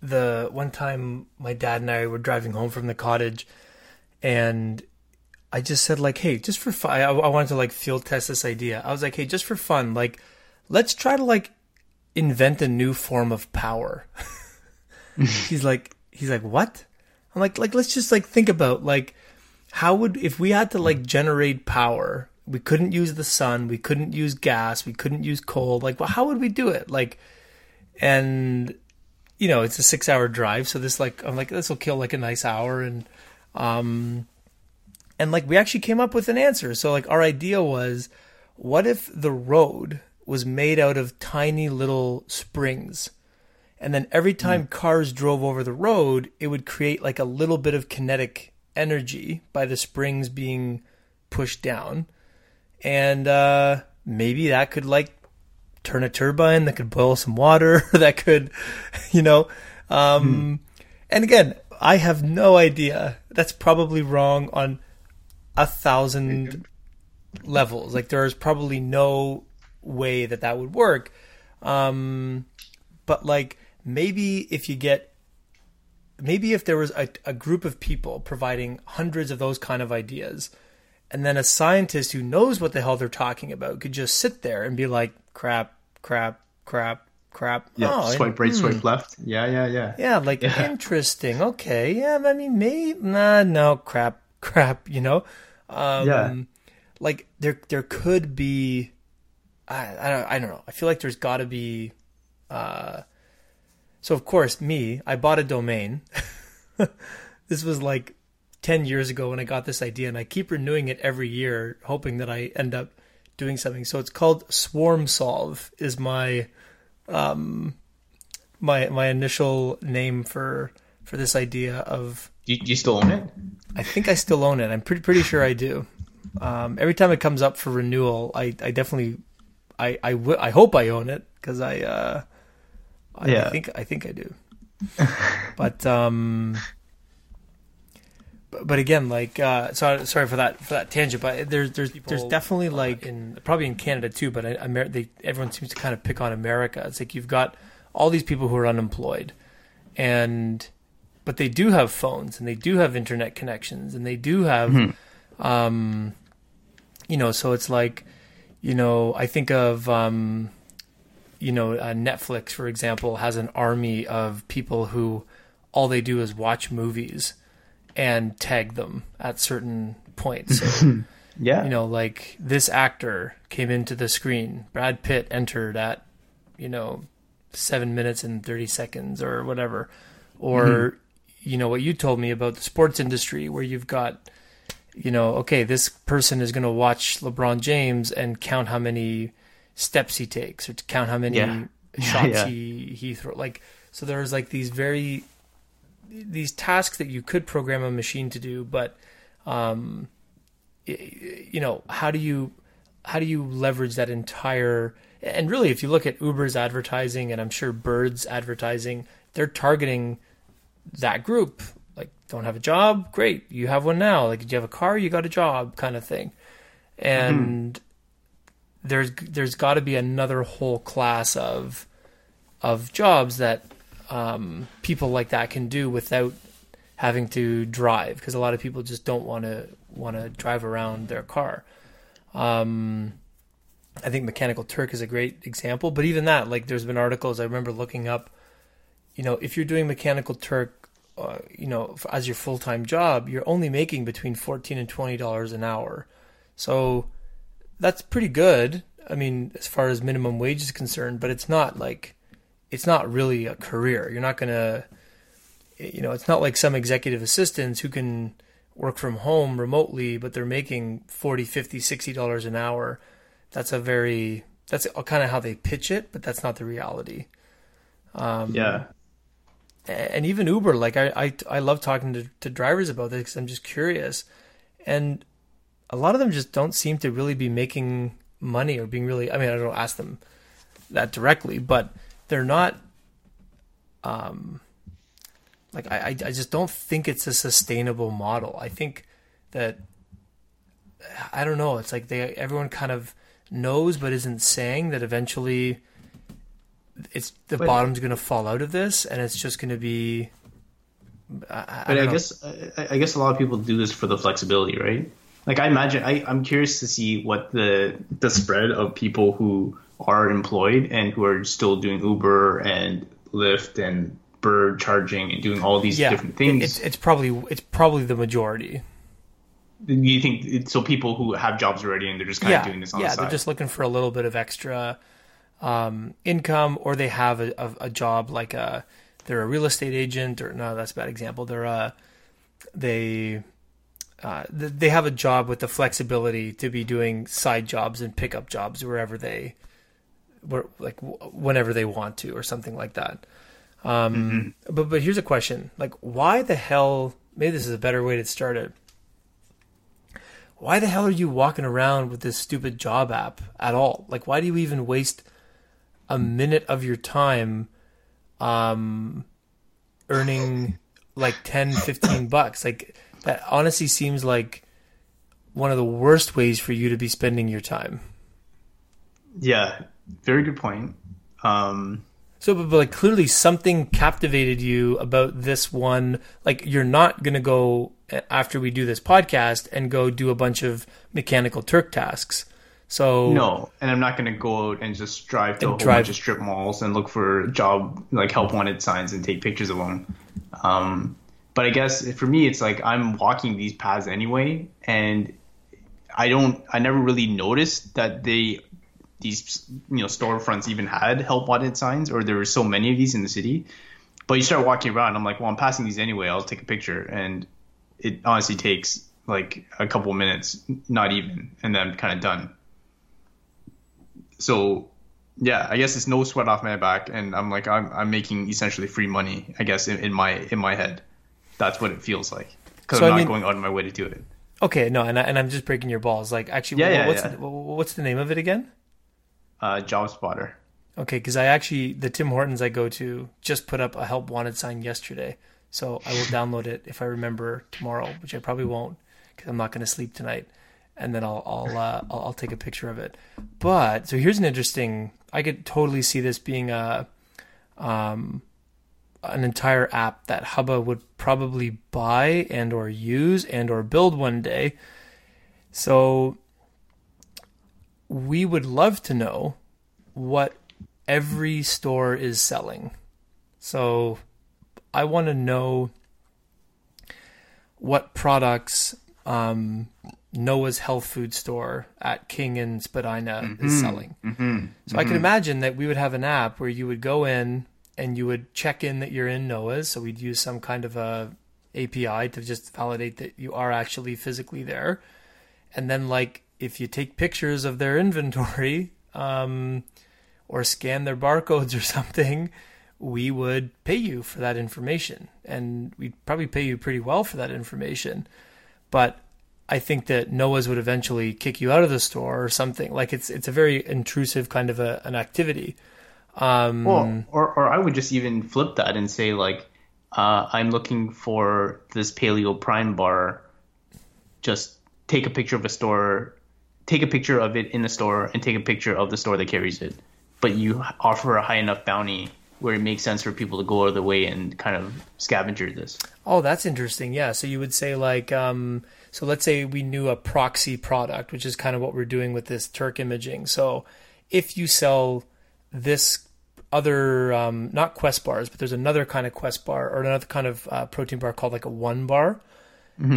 the one time my dad and I were driving home from the cottage and I just said like, "Hey, just for fun, I, I wanted to like field test this idea. I was like, "Hey, just for fun, like let's try to like invent a new form of power." he's like he's like, "What?" I'm like like let's just like think about like how would if we had to like generate power, we couldn't use the sun, we couldn't use gas, we couldn't use coal. Like, well, how would we do it? Like and you know it's a six hour drive so this like i'm like this will kill like a nice hour and um and like we actually came up with an answer. So like our idea was what if the road was made out of tiny little springs? And then every time cars drove over the road it would create like a little bit of kinetic energy by the springs being pushed down. And uh maybe that could like turn a turbine that could boil some water that could you know um and again i have no idea. That's probably wrong on a thousand levels like there's probably no way that that would work. Um, but like maybe if you get maybe if there was a, a group of people providing hundreds of those kind of ideas and then a scientist who knows what the hell they're talking about could just sit there and be like crap crap crap crap
Yeah,
oh,
swipe right,
hmm.
swipe left. Yeah, yeah, yeah.
yeah like
Yeah.
interesting okay yeah i mean maybe nah no crap crap you know? Um
Yeah.
like there there could be i i don't, I don't know. I feel like there's got to be uh so of course me i bought a domain. This was like 10 years ago when i got this idea and i keep renewing it every year hoping that i end up doing something. So it's called swarm solve is my um my my initial name for for this idea of
Do you, do you still own it?
I think I still own it. I'm pretty pretty sure I do. Um, every time it comes up for renewal, I, I definitely I I, w- I hope I own it because I uh I, I think I think I do. but um but, but again like uh sorry sorry for that for that tangent but there's there's there's definitely like in probably in Canada too but I, Amer- they everyone seems to kind of pick on America it's like you've got all these people who are unemployed and but they do have phones and they do have internet connections and they do have um you know so it's like you know i think of um you know uh, netflix for example has an army of people who all they do is watch movies and tag them at certain points so
Yeah.
you know, like this actor came into the screen. Brad Pitt entered at, you know, seven minutes and 30 seconds or whatever. Or, you know, what you told me about the sports industry where you've got, you know, okay, this person is going to watch LeBron James and count how many steps he takes or to count how many
Yeah.
shots
Yeah.
he, he throws. Like, so there's like these very, these tasks that you could program a machine to do, but, um, you know how do you how do you leverage that entire and really if you look at uber's advertising and i'm sure bird's advertising they're targeting that group like don't have a job? Great. You have one now. Like do you have a car? You got a job kind of thing. And there's there's got to be another whole class of of jobs that um, people like that can do without having to drive because a lot of people just don't want to want to drive around their car. Um, I think Mechanical Turk is a great example, but even that, like, there's been articles. I remember looking up. You know, if you're doing Mechanical Turk, uh, you know, as your full time job, you're only making between fourteen and twenty dollars an hour, so that's pretty good. I mean, as far as minimum wage is concerned, but it's not like it's not really a career. You're not gonna you know, it's not like some executive assistants who can work from home remotely, but they're making 40, 50, 60 dollars an hour. That's a very that's kind of how they pitch it, but that's not the reality. Um,
yeah.
And even Uber, like I, I, I love talking to, to drivers about this because I'm just curious, and a lot of them just don't seem to really be making money or being really. I mean, I don't ask them that directly, but they're not. Um, like I, I, just don't think it's a sustainable model. I think that I don't know. It's like they everyone kind of knows, but isn't saying that eventually it's the
But-
bottom's going to fall out of this, and it's just going to be. I, I,
But I,
know.
guess I, I guess a lot of people do this for the flexibility, right? Like I imagine, I, I'm curious to see what the the spread of people who are employed and who are still doing Uber and Lyft and Bird charging and doing all these
yeah,
different things.
It's it's probably it's probably the majority.
You think so? People who have jobs already and they're just kind
yeah,
of doing this on
yeah,
the side.
Yeah, they're just looking for a little bit of extra um, income, or they have a, a, a job like a they're a real estate agent, or no, that's a bad example. They're a they uh, they have a job with the flexibility to be doing side jobs and pickup jobs wherever they where like whenever they want to, or something like that. Um, But but here's a question: like, why the hell? Maybe this is a better way to start it why the hell are you walking around with this stupid job app at all? Like, why do you even waste a minute of your time um, earning like 10, 15 bucks? Like, that honestly seems like one of the worst ways for you to be spending your time.
Yeah, very good point. Um,
So, but, but like clearly something captivated you about this one. Like you're not gonna go after we do this podcast and go do a bunch of mechanical Turk tasks. So
no, and I'm not going to go out and just drive to a whole
drive-
bunch of strip malls and look for job like help wanted signs and take pictures of them. Um, but I guess for me, it's like I'm walking these paths anyway, and I don't, I never really noticed that they, these you know storefronts even had help wanted signs, or there were so many of these in the city. But you start walking around, I'm like, well, I'm passing these anyway. I'll take a picture, and it honestly takes like a couple minutes, not even, and then I'm kind of done. So yeah, I guess it's no sweat off my back, and I'm like I'm I'm making essentially free money. I guess in, in my in my head, that's what it feels like because
So,
I'm
I
not
mean-
going out of my way to do it.
okay, no, and I, and I'm just breaking your balls. Like actually,
Yeah, yeah,
what's
yeah.
The, what's the name of it again?
Uh, job spotter.
Okay, because I actually the Tim Hortons I go to just put up a help wanted sign yesterday, so I will download it if I remember tomorrow, which I probably won't because I'm not going to sleep tonight, and then I'll I'll, uh, I'll I'll take a picture of it. But so here's an interesting. I could totally see this being a um an entire app that Hubba would probably buy and or use and or build one day. So we would love to know what every store is selling. So I want to know what products um, Noah's health food store at King and Spadina is mm-hmm. selling. Mm-hmm. So I could mm-hmm. imagine that we would have an app where you would go in and you would check in that you're in Noah's. So we'd use some kind of a API to just validate that you are actually physically there. And then like if you take pictures of their inventory, um, or scan their barcodes or something, we would pay you for that information. And we'd probably pay you pretty well for that information. But I think that Noah's would eventually kick you out of the store or something. Like it's it's a very intrusive kind of a, an activity. Um,
Well, or or I would just even flip that and say like, uh, I'm looking for this Paleo Prime bar. Just take a picture of a store, take a picture of it in the store, and take a picture of the store that carries it. But you offer a high enough bounty where it makes sense for people to go out of the way and kind of scavenger this.
Oh, that's interesting. Yeah. So you would say like, um, so let's say we knew a proxy product, which is kind of what we're doing with this Turk imaging. So if you sell this other, um, not Quest bars, but there's another kind of Quest bar or another kind of uh, protein bar called like a One bar,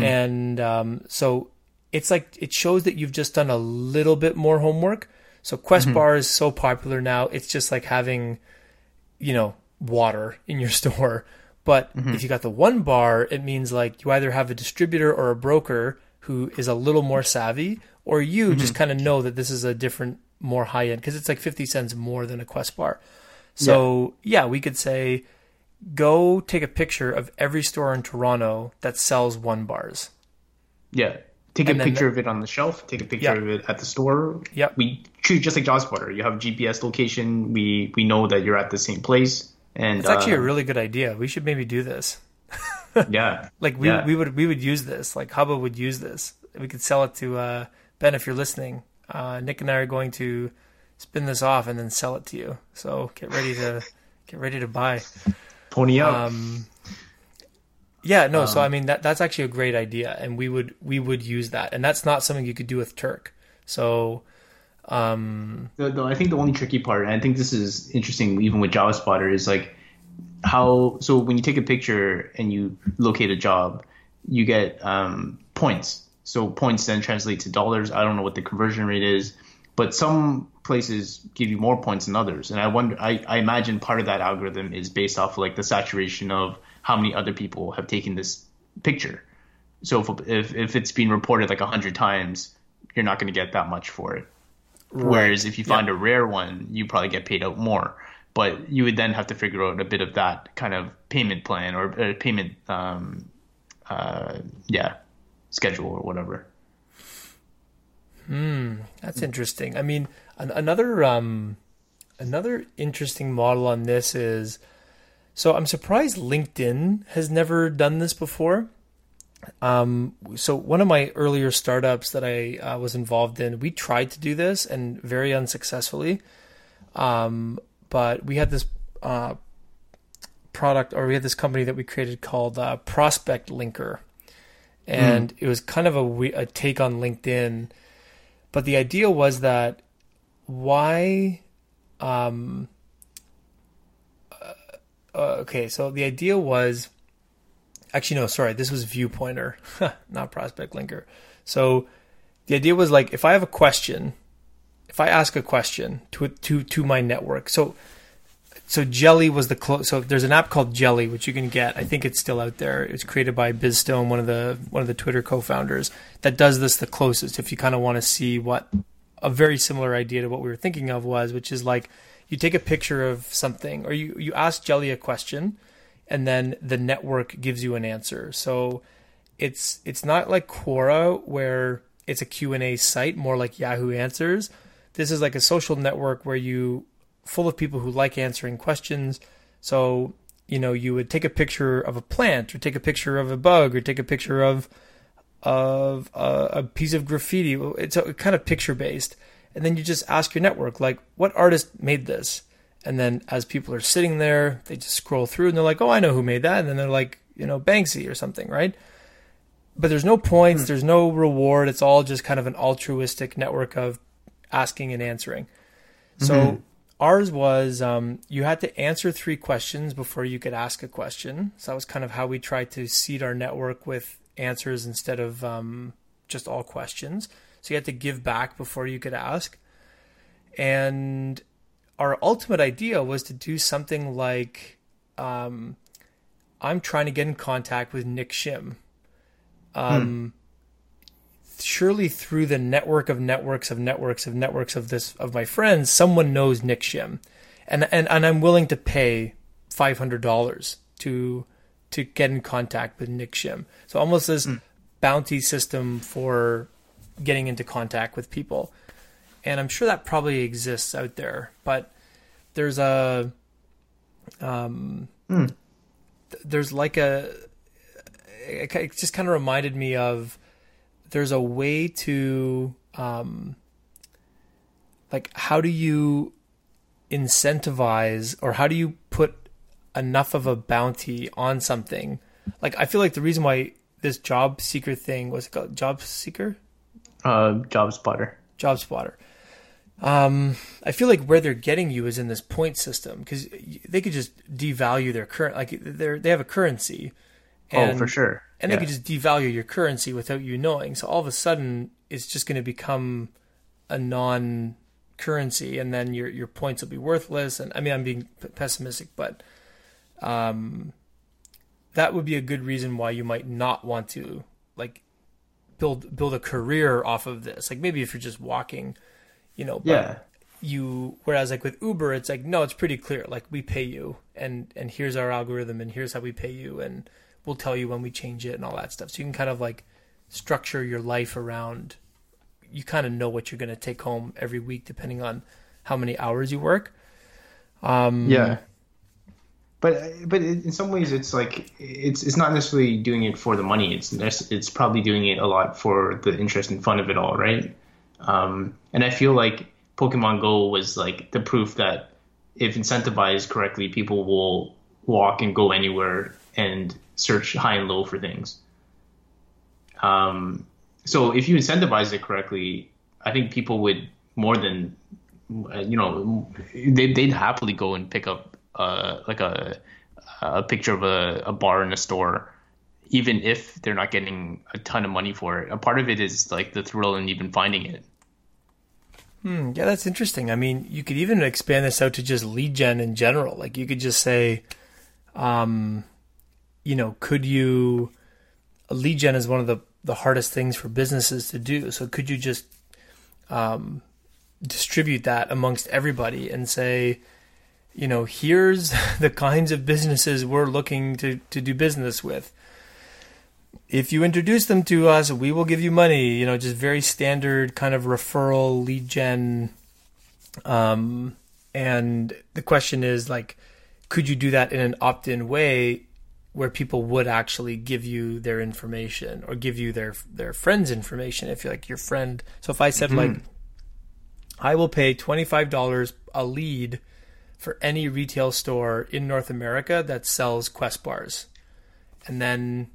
and um, so it's like it shows that you've just done a little bit more homework. So Quest bar is so popular now; it's just like having you know, water in your store. But mm-hmm. if you got the one bar, it means like you either have a distributor or a broker who is a little more savvy, or you mm-hmm. just kind of know that this is a different, more high end because it's like 50 cents more than a Quest bar. So, yeah. we could say go take a picture of every store in Toronto that sells one bars.
Yeah. Take a picture of it on the shelf. Take a picture
Yeah.
of it at the store.
Yep.
We treat just like job spotter. You have GPS location. We we know that you're at the same place. And
It's actually
uh,
a really good idea. We should maybe do this.
yeah.
Like we,
Yeah.
we would we would use this. Like Hubba would use this. We could sell it to uh, Ben if you're listening. Uh, Nick and I are going to spin this off and then sell it to you. So get ready to get ready to buy.
Pony up.
Um, yeah, no. so I mean that that's actually a great idea, and we would we would use that, and that's not something you could do with Turk. So um,
the, the, I think the only tricky part, and I think this is interesting even with Job Spotter, is like how. So when you take a picture and you locate a job, you get um, points. So points then translate to dollars. I don't know what the conversion rate is, but some places give you more points than others. And I wonder, I, I imagine part of that algorithm is based off like the saturation of how many other people have taken this picture. So if if, if it's been reported like a hundred times, you're not going to get that much for it. Whereas if you find a rare one, you probably get paid out more. But you would then have to figure out a bit of that kind of payment plan or uh, payment, um, uh, yeah, schedule or whatever.
Hmm, That's interesting. I mean, an, another um, another interesting model on this is so I'm surprised LinkedIn has never done this before. um, so one of my earlier startups that I uh, was involved in, we tried to do this and very unsuccessfully. Um, but we had this uh, product, or we had this company that we created called uh, Prospect Linker, and mm. it was kind of a, a take on LinkedIn. But the idea was that why um, uh, okay so the idea was actually no sorry this was viewpointer not prospect linker. So the idea was like if i have a question if i ask a question to to to my network so so jelly was the close so there's an app called jelly which you can get. I think it's still out there. It's created by biz stone one of the one of the twitter co-founders that does this the closest if you kind of want to see what a very similar idea to what we were thinking of was, which is like you take a picture of something or you, you ask Jelly a question and then the network gives you an answer. So it's it's not like Quora where it's a Q&A site, more like Yahoo Answers. This is like a social network where you full of people who like answering questions. So, you know, you would take a picture of a plant or take a picture of a bug or take a picture of of a, a piece of graffiti. It's a, kind of picture based. And then you just ask your network, like, what artist made this? And then as people are sitting there, they just scroll through and they're like, oh, I know who made that. And then they're like, you know, Banksy or something, right? But there's no points, mm. there's no reward. It's all just kind of an altruistic network of asking and answering. So mm-hmm. ours was um, you had to answer three questions before you could ask a question. So that was kind of how we tried to seed our network with answers instead of um, just all questions. So you had to give back before you could ask. And our ultimate idea was to do something like um, I'm trying to get in contact with Nick Shim. Um, hmm. Surely through the network of networks of networks of networks of this of my friends, someone knows Nick Shim, and and and I'm willing to pay five hundred dollars to to get in contact with Nick Shim. So almost this mm. bounty system for getting into contact with people. And I'm sure that probably exists out there, but there's a um mm. there's like a it just kind of reminded me of there's a way to um like how do you incentivize or how do you put enough of a bounty on something. Like I feel like the reason why this job seeker thing was called job seeker,
uh, job spotter,
job spotter. Um, I feel like where they're getting you is in this point system because they could just devalue their current, like they they have a currency.
Oh, and, oh, for sure.
And yeah. they could just devalue your currency without you knowing. So all of a sudden, it's just going to become a non currency, and then your your points will be worthless. And I mean, I'm being pessimistic, but um, that would be a good reason why you might not want to like build build a career off of this. Like maybe if you're just walking, you know,
yeah.
You whereas like with Uber, it's like no, it's pretty clear. Like we pay you, and and here's our algorithm, and here's how we pay you, and we'll tell you when we change it and all that stuff. So you can kind of like structure your life around. You kind of know what you're going to take home every week, depending on how many hours you work.
Um, yeah but but in some ways it's like it's it's not necessarily doing it for the money. It's it's probably doing it a lot for the interest and fun of it all right? Um, and i feel like pokemon go was like the proof that if incentivized correctly people will walk and go anywhere and search high and low for things. Um, so if you incentivize it correctly i think people would more than you know they, they'd happily go and pick up like a a picture of a, a bar in a store, even if they're not getting a ton of money for it. A part of it is like the thrill in even finding it.
Hmm, yeah, that's interesting. I mean, you could even expand this out to just lead gen in general. Like you could just say, um, you know, could you lead gen is one of the the hardest things for businesses to do. So could you just um, distribute that amongst everybody and say, you know, here's the kinds of businesses we're looking to, to do business with. If you introduce them to us, we will give you money. You know, just very standard kind of referral lead gen. Um, and the question is like, could you do that in an opt-in way where people would actually give you their information or give you their their friends information if you're like your friend so if i said mm-hmm. like i will pay $25 a lead for any retail store in north america that sells quest bars. And then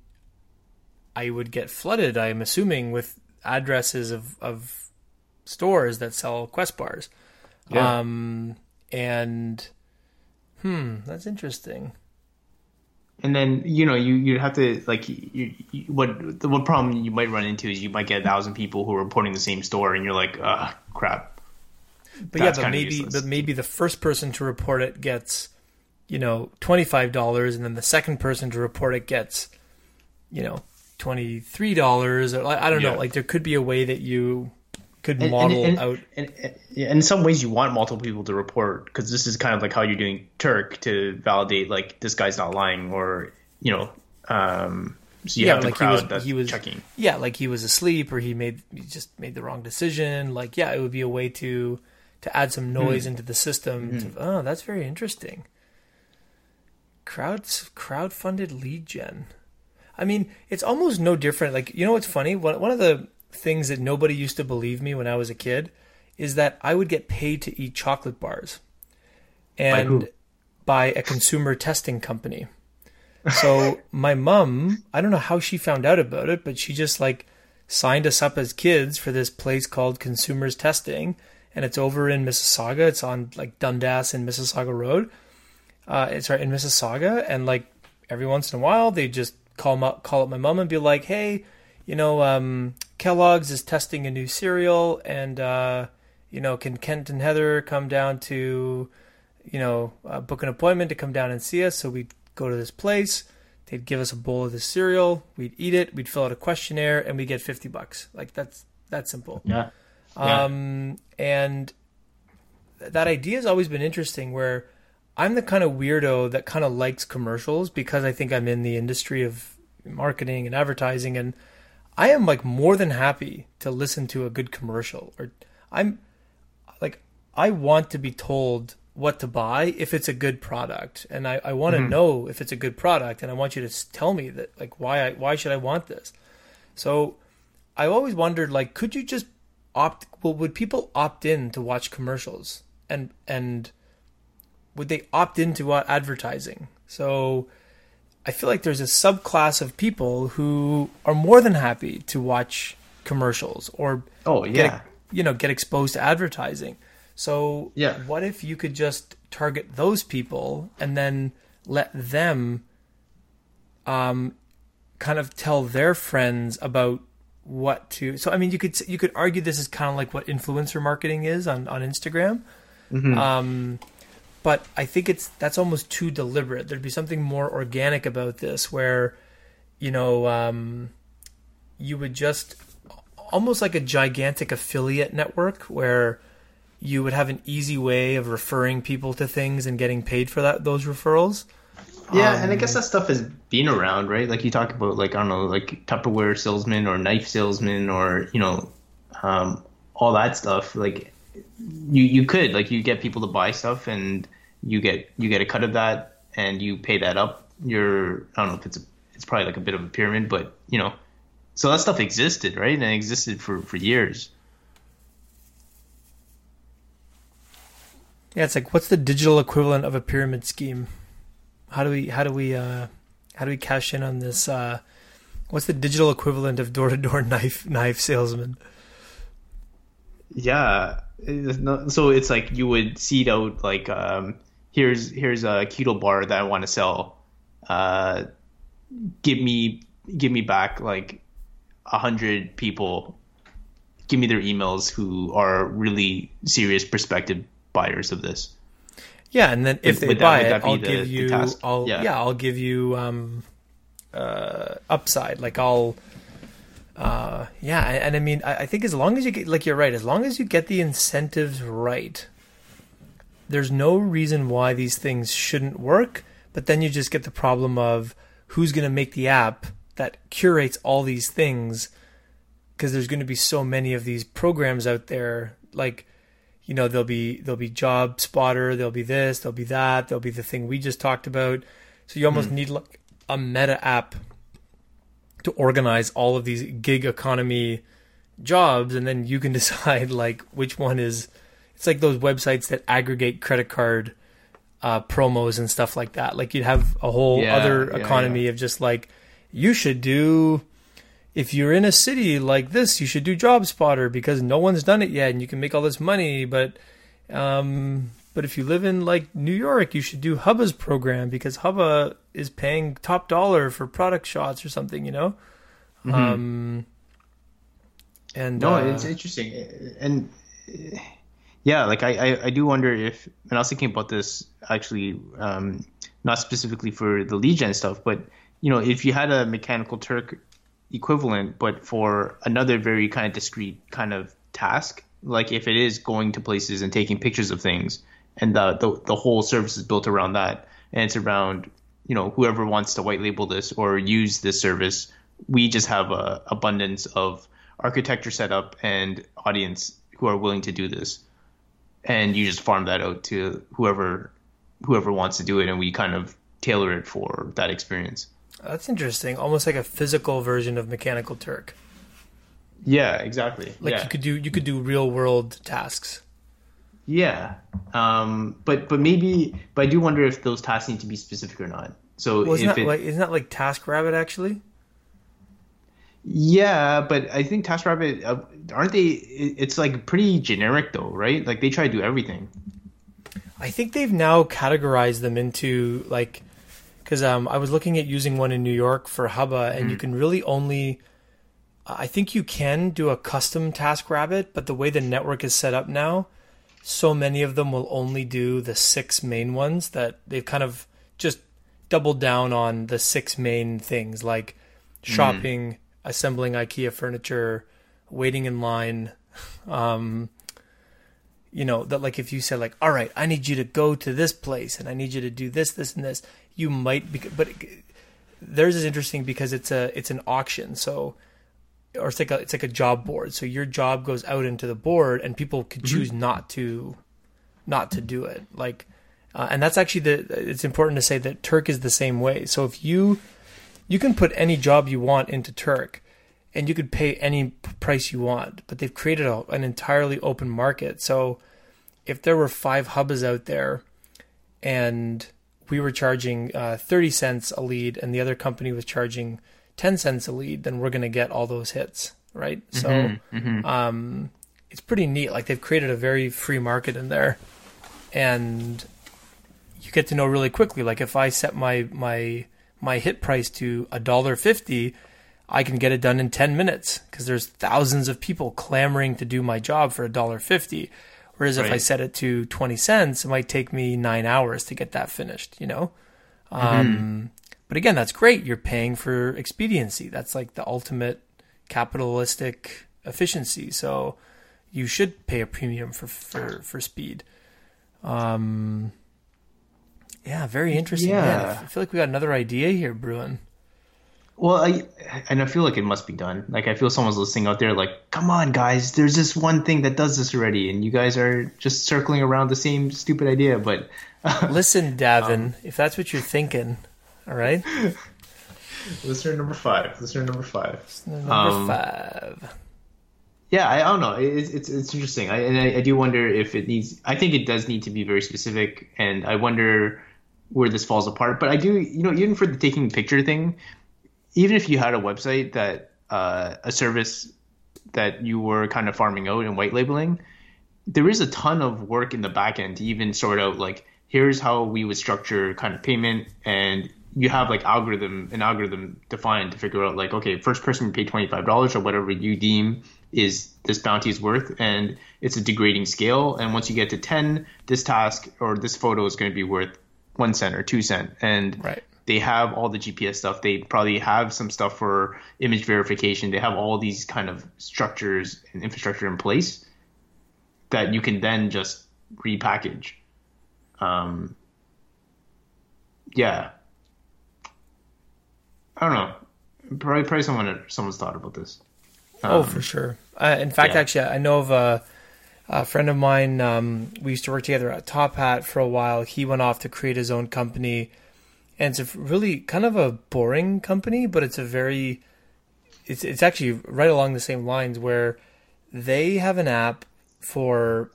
i would get flooded i'm assuming with addresses of of stores that sell quest bars. Yeah. um and hmm that's interesting.
And then you know you you have to like you, you, what the what problem you might run into is you might get a thousand people who are reporting the same store and you're like ah crap
but That's yeah but maybe but maybe the first person to report it gets you know twenty five dollars and then the second person to report it gets you know twenty three dollars or I don't yeah. know like there could be a way that you could and, model
and, and,
out.
And, and, in some ways, you want multiple people to report because this is kind of like how you're doing Turk to validate like this guy's not lying or you know. Um, so you yeah, have the like crowd he was, that's he was, checking.
Yeah, like he was asleep or he made he just made the wrong decision. Like yeah, it would be a way to to add some noise mm. into the system. Mm. To, oh, that's very interesting. Crowd crowd funded lead gen. I mean, it's almost no different. Like you know what's funny? One one of the things that nobody used to believe me when I was a kid is that I would get paid to eat chocolate bars. And by, by a consumer testing company. So my mom, I don't know how she found out about it, but she just like signed us up as kids for this place called Consumers Testing, and it's over in Mississauga. It's on like Dundas and Mississauga Road. Uh, it's right in Mississauga, and like every once in a while, they just call up call up my mom and be like, "Hey, you know, um, Kellogg's is testing a new cereal, and uh, you know, can Kent and Heather come down to, you know, uh, book an appointment to come down and see us? So we'd go to this place. They'd give us a bowl of the cereal. We'd eat it. We'd fill out a questionnaire, and we get fifty bucks. Like that's that simple.
Yeah.
Um, and that idea has always been interesting. Where I'm the kind of weirdo that kind of likes commercials because I think I'm in the industry of marketing and advertising and I am like more than happy to listen to a good commercial or I'm like I want to be told what to buy if it's a good product and I, I want to mm-hmm. know if it's a good product and I want you to tell me that like why I, why should I want this so I always wondered like could you just opt well would people opt in to watch commercials and and would they opt into advertising so I feel like there's a subclass of people who are more than happy to watch commercials or
oh yeah
get, you know get exposed to advertising. So
yeah.
what if you could just target those people and then let them um kind of tell their friends about what to so I mean you could you could argue this is kind of like what influencer marketing is on on Instagram. Mm-hmm. Um but I think it's that's almost too deliberate. There'd be something more organic about this, where you know um, you would just almost like a gigantic affiliate network where you would have an easy way of referring people to things and getting paid for that those referrals.
Yeah, um, and I guess that stuff has been around, right? Like you talk about, like I don't know, like Tupperware salesman or knife salesman, or you know, um, all that stuff. Like you you could like you get people to buy stuff and you get you get a cut of that and you pay that up. You're I don't know if it's a, it's probably like a bit of a pyramid, but you know, so that stuff existed, right? And it existed for for years.
Yeah, it's like what's the digital equivalent of a pyramid scheme? How do we how do we uh how do we cash in on this uh what's the digital equivalent of door to door knife knife salesman?
Yeah, so it's like you would seed out like um, here's here's a keto bar that I want to sell. Uh, give me give me back like a hundred people. Give me their emails who are really serious prospective buyers of this.
Yeah, and then if would, they would buy that, it, I'll the, give you. I'll yeah. yeah. I'll give you um, uh, upside. Like I'll uh, yeah, and, and, I mean, I, I, think as long as you get, like you're right, as long as you get the incentives right, there's no reason why these things shouldn't work. But then you just get the problem of who's going to make the app that curates all these things, because there's going to be so many of these programs out there. Like, you know, there'll be there'll be Job Spotter, there'll be this, there'll be that, there'll be the thing we just talked about. So you almost mm. need like a meta app to organize all of these gig economy jobs and then you can decide like which one is it's like those websites that aggregate credit card uh, promos and stuff like that like you'd have a whole
Yeah,
other
yeah,
economy
yeah.
of just like you should do if you're in a city like this you should do job spotter because no one's done it yet and you can make all this money. But um but if you live in like New York, you should do Hubba's program because Hubba is paying top dollar for product shots or something, you know. Um, and
No,
uh,
it's interesting, and yeah, like I, I, I do wonder if, and I was thinking about this actually, um, not specifically for the gen stuff, but you know, if you had a mechanical Turk equivalent, but for another very kind of discrete kind of task, like if it is going to places and taking pictures of things, and the the, the whole service is built around that, and it's around you know whoever wants to white label this or use this service, we just have a abundance of architecture setup and audience who are willing to do this, and you just farm that out to whoever whoever wants to do it, and we kind of tailor it for that experience.
That's interesting. Almost like a physical version of Mechanical Turk.
Yeah, exactly.
Like
yeah.
you could do you could do real world tasks.
Yeah, um, but but maybe, but I do wonder if those tasks need to be specific or not. So
Well, isn't that
it,
like isn't that like TaskRabbit actually?
yeah, but I think TaskRabbit uh, aren't they? It's like pretty generic though, right? Like they try to do everything.
I think they've now categorized them into like because um, I was looking at using one in New York for Hubba, and you can really only. I think you can do a custom TaskRabbit, but the way the network is set up now, so many of them will only do the six main ones that they've kind of just doubled down on the six main things like shopping, assembling IKEA furniture, waiting in line, um, you know that like if you said like all right i need you to go to this place and i need you to do this this and this you might be but it, theirs is interesting because it's a it's an auction. So or it's like a it's like a job board. So your job goes out into the board and people could choose not to not to do it. Like uh, and that's actually the it's important to say that turk is the same way. So if you you can put any job you want into turk and you could pay any price you want, but they've created a, an entirely open market. So if there were five hubbas out there and we were charging uh, 30 cents a lead and the other company was charging 10 cents a lead, then we're going to get all those hits, right? So um, it's pretty neat. Like they've created a very free market in there. And you get to know really quickly. Like if I set my my my hit price to a dollar fifty, I can get it done in ten minutes because there's thousands of people clamoring to do my job for a dollar fifty. Whereas if I set it to twenty cents, it might take me nine hours to get that finished. You know. Um, but again, that's great. You're paying for expediency. That's like the ultimate capitalistic efficiency. So you should pay a premium for for for speed. Um, yeah, very interesting. Man,
Yeah.
I feel like we got another idea here, Bruin.
Well, I and I feel like it must be done. Like I feel someone's listening out there, like, come on, guys, there's this one thing that does this already, and you guys are just circling around the same stupid idea. But
Listen, Davin, if that's what you're thinking, all right.
listener number five, listener number five.
Number
Um,
five.
Yeah, I, I don't know. It's it's, it's interesting. I, and I, I do wonder if it needs. I think it does need to be very specific, and I wonder where this falls apart. But I do, you know, even for the taking picture thing, even if you had a website that uh, a service that you were kind of farming out and white labeling, there is a ton of work in the back end to even sort out like here's how we would structure kind of payment. And you have like algorithm an algorithm defined to figure out like okay first person would pay $25 or whatever you deem is this bounty is worth. And it's a degrading scale. And once you get to 10 this task or this photo is going to be worth one cent or two cent. And
Right.
They have all the GPS stuff. They probably have some stuff for image verification. They have all these kind of structures and infrastructure in place that you can then just repackage. Um, yeah. I don't know. Probably, probably someone someone's thought about this.
Oh,
Um,
for sure. Uh, in fact,
yeah.
actually, I know of a, a friend of mine. Um, we used to work together at Top Hat for a while. He went off to create his own company, and it's a really kind of a boring company, but it's a very it's it's actually right along the same lines where they have an app for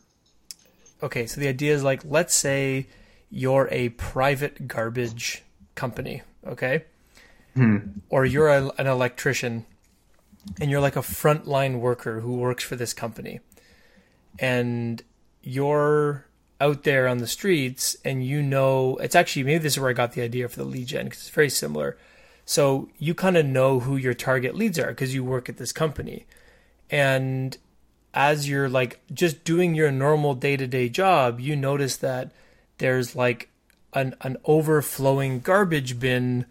okay, so the idea is like let's say you're a private garbage company, okay?
Hmm.
Or you're a, an electrician and you're like a frontline worker who works for this company. And you're out there on the streets and you know it's actually maybe this is where I got the idea for the lead gen because it's very similar. So you kind of know who your target leads are because you work at this company. And as you're like just doing your normal day-to-day job, you notice that there's like an an overflowing garbage bin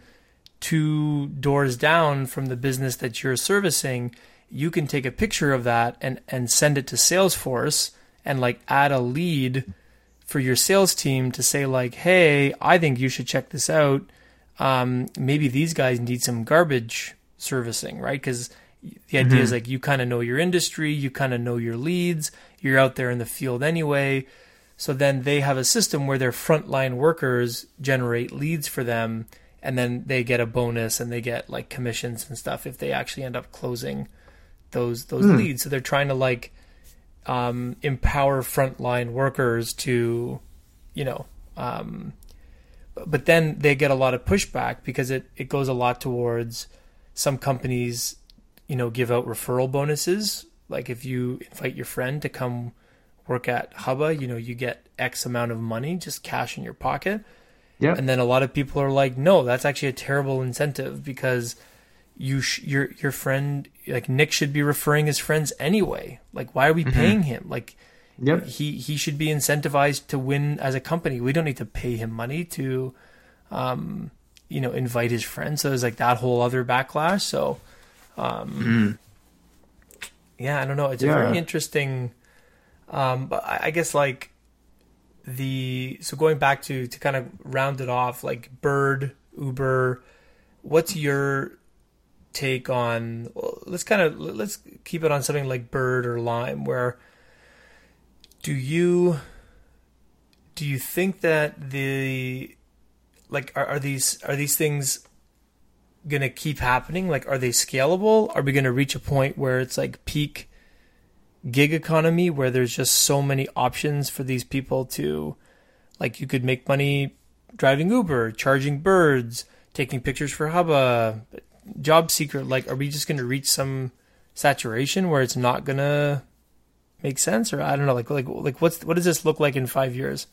two doors down from the business that you're servicing, you can take a picture of that and and send it to Salesforce and like add a lead for your sales team to say like, "Hey, I think you should check this out. Um, maybe these guys need some garbage servicing, right? Because the idea mm-hmm. is like you kind of know your industry, you kind of know your leads, you're out there in the field anyway. So then they have a system where their frontline workers generate leads for them, and then they get a bonus and they get like commissions and stuff if they actually end up closing those those mm. leads. So they're trying to like um, empower frontline workers to, you know, um, but then they get a lot of pushback because it, it goes a lot towards some companies, you know, give out referral bonuses. Like if you invite your friend to come work at Hubba, you know, you get X amount of money, just cash in your pocket. Yeah. And then a lot of people are like, no, that's actually a terrible incentive because you sh- your your friend like Nick should be referring his friends anyway. Like why are we mm-hmm. paying him? Like yep. he he should be incentivized to win as a company. We don't need to pay him money to um you know invite his friends. So there's like that whole other backlash. So um mm. yeah, I don't know. It's yeah. very interesting um but I, I guess like the so going back to to kind of round it off like Bird, Uber, what's your take on let's kind of let's keep it on something like bird or lime where do you do you think that the like are, are these are these things gonna keep happening? Like are they scalable? Are we gonna reach a point where it's like peak gig economy where there's just so many options for these people to like you could make money driving uber charging birds taking pictures for hubba job seeker like are we just going to reach some saturation where it's not going to make sense? Or i don't know like like like what's what does this look like in 5 years?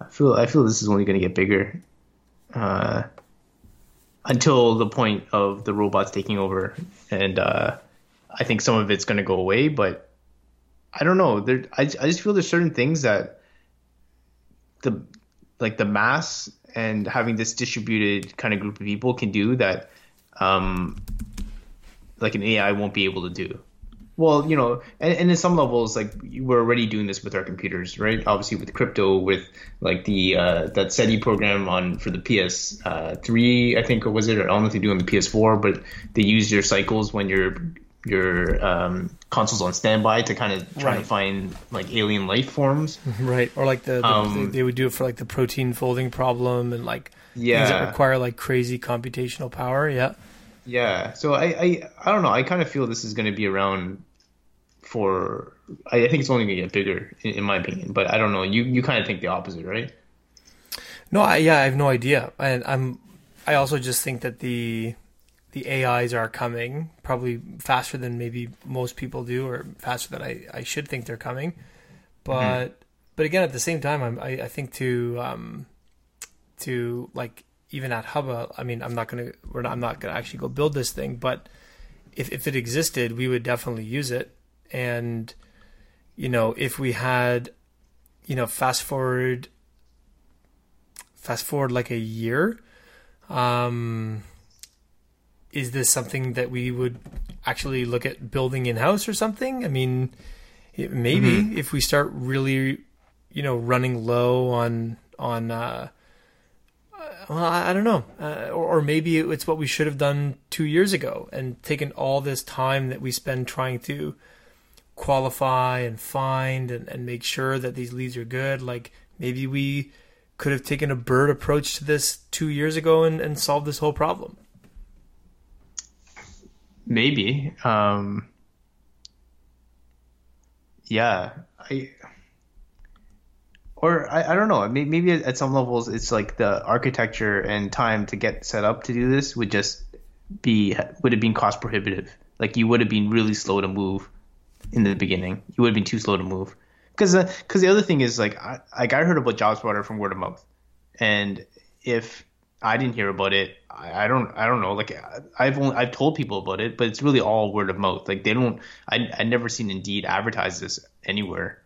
I feel i feel this is only going to get bigger uh until the point of the robots taking over. And uh i think some of it's going to go away but i don't know. There I, I just feel there's certain things that the like the mass and having this distributed kind of group of people can do that um, like an AI won't be able to do. Well, you know, and, and in some levels, like we're already doing this with our computers, right? Obviously, with crypto, with like the uh, that SETI program on for the PS uh, three, I think, or was it? I don't know if they do on the PS4, but they use your cycles when you're your um, consoles on standby to kind of try right. to find like alien life forms.
Right. Or like the, the um, they would do it for like the protein folding problem and like yeah. things that require like crazy computational power. Yeah.
Yeah. So I I, I don't know. I kind of feel this is going to be around for. I, I think it's only going to get bigger in, in, my opinion. But I don't know. You you kind of think the opposite, right?
No. I, yeah. I have no idea. And I'm. I also just think that the the AIs are coming probably faster than maybe most people do, or faster than I, I should think they're coming. But mm-hmm. but again, at the same time, I'm, I, I think to um, to like even at Hubba, I mean, I'm not gonna we're not, I'm not gonna actually go build this thing, but if if it existed, we would definitely use it. And you know, if we had, you know, fast forward, fast forward like a year, um, is this something that we would actually look at building in house or something? I mean, it, maybe mm-hmm. if we start really, you know, running low on on. Uh, well, I, I don't know, uh, or, or, maybe it's what we should have done two years ago and taken all this time that we spend trying to qualify and find and, and make sure that these leads are good. Like maybe we could have taken a bird approach to this two years ago and, and solved this whole problem.
Maybe. Um, yeah, I or I, I don't know. Maybe at some levels, it's like the architecture and time to get set up to do this would just be would have been cost prohibitive. Like you would have been really slow to move in the beginning. You would have been too slow to move. Because because uh, the other thing is like I, like I heard about Jobs JobSpotter from word of mouth, and if I didn't hear about it, I, I don't I don't know. Like I've only I've told people about it, but it's really all word of mouth. Like they don't. I I never seen Indeed advertise this anywhere.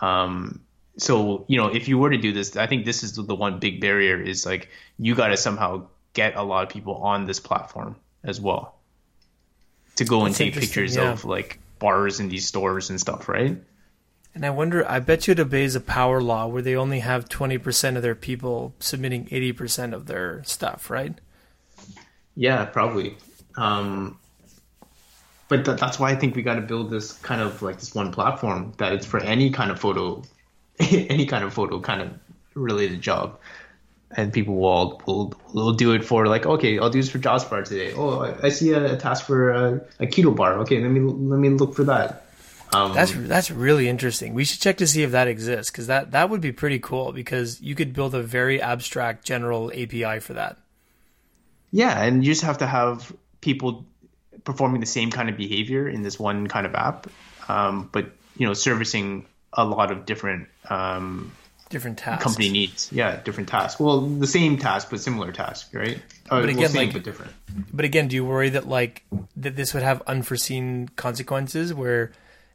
Um. So you know, if you were to do this, I think this is the one big barrier is like you got to somehow get a lot of people on this platform as well to go and take pictures yeah. of like bars in these stores and stuff, right?
And I wonder, I bet you it obeys a power law where they only have 20% of their people submitting 80% of their stuff, right?
Yeah, probably. Um, but th- that's why I think we got to build this kind of like this one platform that it's for any kind of photo, any kind of photo kind of related job and people will, will will do it for like okay I'll do this for JobSpotter today oh I, I see a, a, task for a, a, keto bar okay let me let me look for that
um, that's that's really interesting we should check to see if that exists because that that would be pretty cool because you could build a very abstract general API for that
yeah and you just have to have people performing the same kind of behavior in this one kind of app um, but you know servicing a lot of different um,
different tasks.
Company needs, yeah, different tasks. Well, the same task but similar task, right?
but again,
well,
same, like, but different. But again, do you worry that like that this would have unforeseen consequences where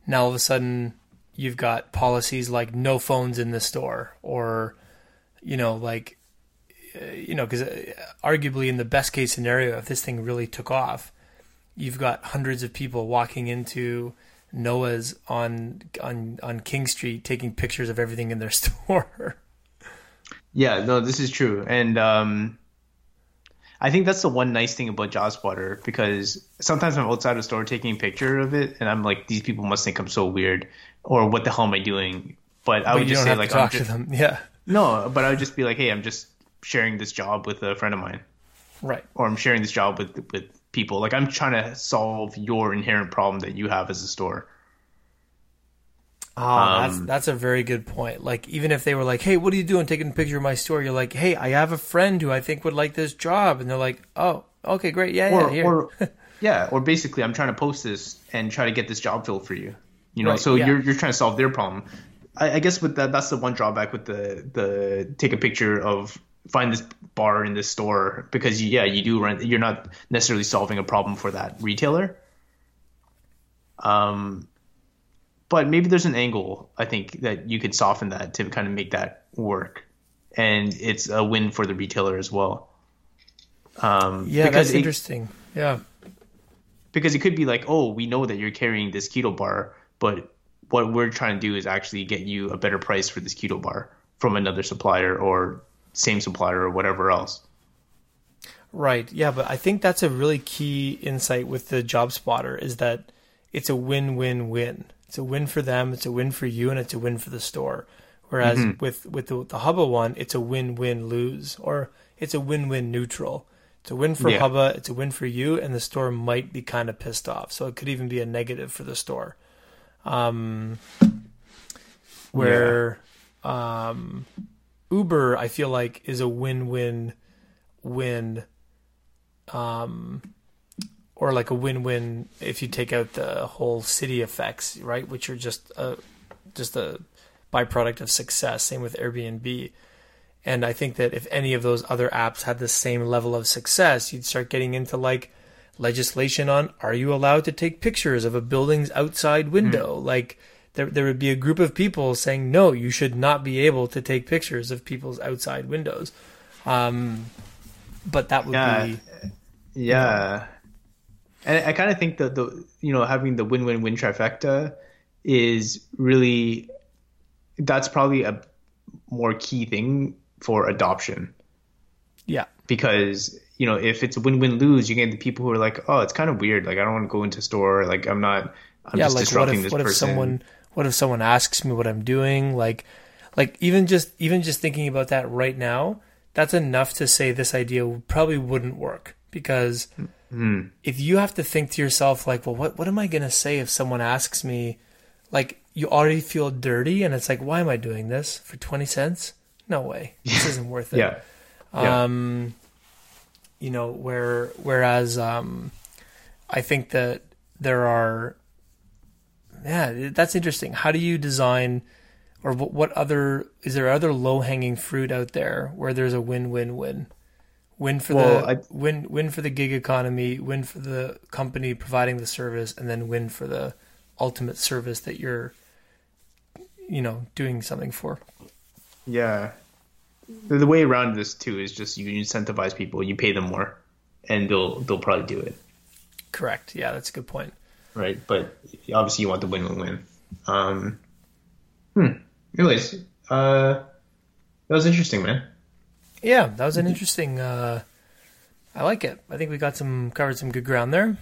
now all of a sudden you've got policies like no phones in the store or you know like uh, you know because uh, arguably in the best case scenario if this thing really took off you've got hundreds of people walking into Noah's on on on King Street taking pictures of everything in their store.
yeah, no, this is true, and um, I think that's the one nice thing about JobSpotter because sometimes I'm outside a store taking a picture of it, and I'm like, these people must think I'm so weird, or what the hell am I doing? But I but would just say like,
talk
just,
to them, yeah.
No, but I would just be like, hey, I'm just sharing this job with a friend of mine,
right?
Or I'm sharing this job with with people. Like I'm trying to solve your inherent problem that you have as a store.
Oh, um, that's that's a very good point. Like even if they were like, "Hey, what are you doing? Taking a picture of my store?" You're like, "Hey, I have a friend who I think would like this job," and they're like, "Oh, okay, great, yeah, or, yeah."
Or, yeah, or basically, I'm trying to post this and try to get this job filled for you. You know, right, so yeah. you're you're trying to solve their problem. I, I guess with that, that's the one drawback with the the take a picture of find this bar in this store because yeah you do rent you're not necessarily solving a problem for that retailer um but maybe there's an angle i think that you could soften that to kind of make that work and it's a win for the retailer as well
um yeah that's it, interesting yeah
because it could be like oh we know that you're carrying this keto bar but what we're trying to do is actually get you a better price for this keto bar from another supplier or same supplier or whatever else.
Right. Yeah, but I think that's a really key insight with the job spotter is that it's a win-win-win. It's a win for them, it's a win for you, and it's a win for the store. Whereas mm-hmm. with with the, the Hubba one, it's a win-win lose, or it's a win-win neutral. It's a win for yeah. Hubba, it's a win for you, and the store might be kind of pissed off. So it could even be a negative for the store. Um, where yeah. um, Uber, I feel like, is a win-win win. Um, or like a win-win if you take out the whole city effects, right? Which are just a just a byproduct of success. Same with Airbnb. And I think that if any of those other apps had the same level of success, you'd start getting into like legislation on are you allowed to take pictures of a building's outside window? Mm-hmm. Like there there would be a group of people saying no, you should not be able to take pictures of people's outside windows. Um, but that would
yeah,
be
yeah. You know, and I kind of think that the you know having the win win win trifecta is really that's probably a more key thing for adoption.
Yeah,
because you know if it's a win win lose, you get the people who are like, oh, it's kind of weird. Like I don't want to go into store. Like I'm not. I'm
yeah, just like disrupting what if, this what person. if someone what if someone asks me what I'm doing? Like, Like even just even just thinking about that right now, that's enough to say this idea probably wouldn't work because hmm.
Mm.
if you have to think to yourself like, well, what what am I gonna say if someone asks me, like you already feel dirty and it's like, why am I doing this for twenty cents? No way, this isn't worth it.
Yeah. Yeah.
Um, you know, where whereas um, I think that there are, yeah, that's interesting. How do you design, or what, what other is there other low hanging fruit out there where there's a win win win, win for
Well,
the
I-
win win for the gig economy, win for the company providing the service, and then win for the ultimate service that you're, you know, doing something for.
Yeah. The, the way around this too is just you incentivize people, you pay them more, and they'll they'll probably do it,
Correct. Yeah, that's a good point.
right? But obviously you want the win-win-win. Um, hmm. Anyways, uh, that was interesting, man.
Yeah, that was an interesting. Uh, I like it. I think we got some covered some good ground there.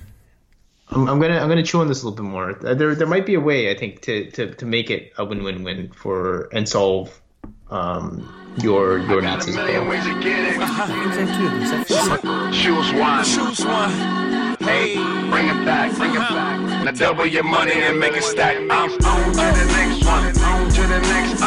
I'm, I'm gonna I'm gonna chew on this a little bit more. Uh, There there might be a way I think to to, to make it a win-win-win for and solve um your your
Got
needs
a
as
million
well.
ways to get it.
There's that too. There's that too.
Choose one.
Choose one.
Hey, bring it back, bring it back. Now double your money and make it stack. I'm on to the next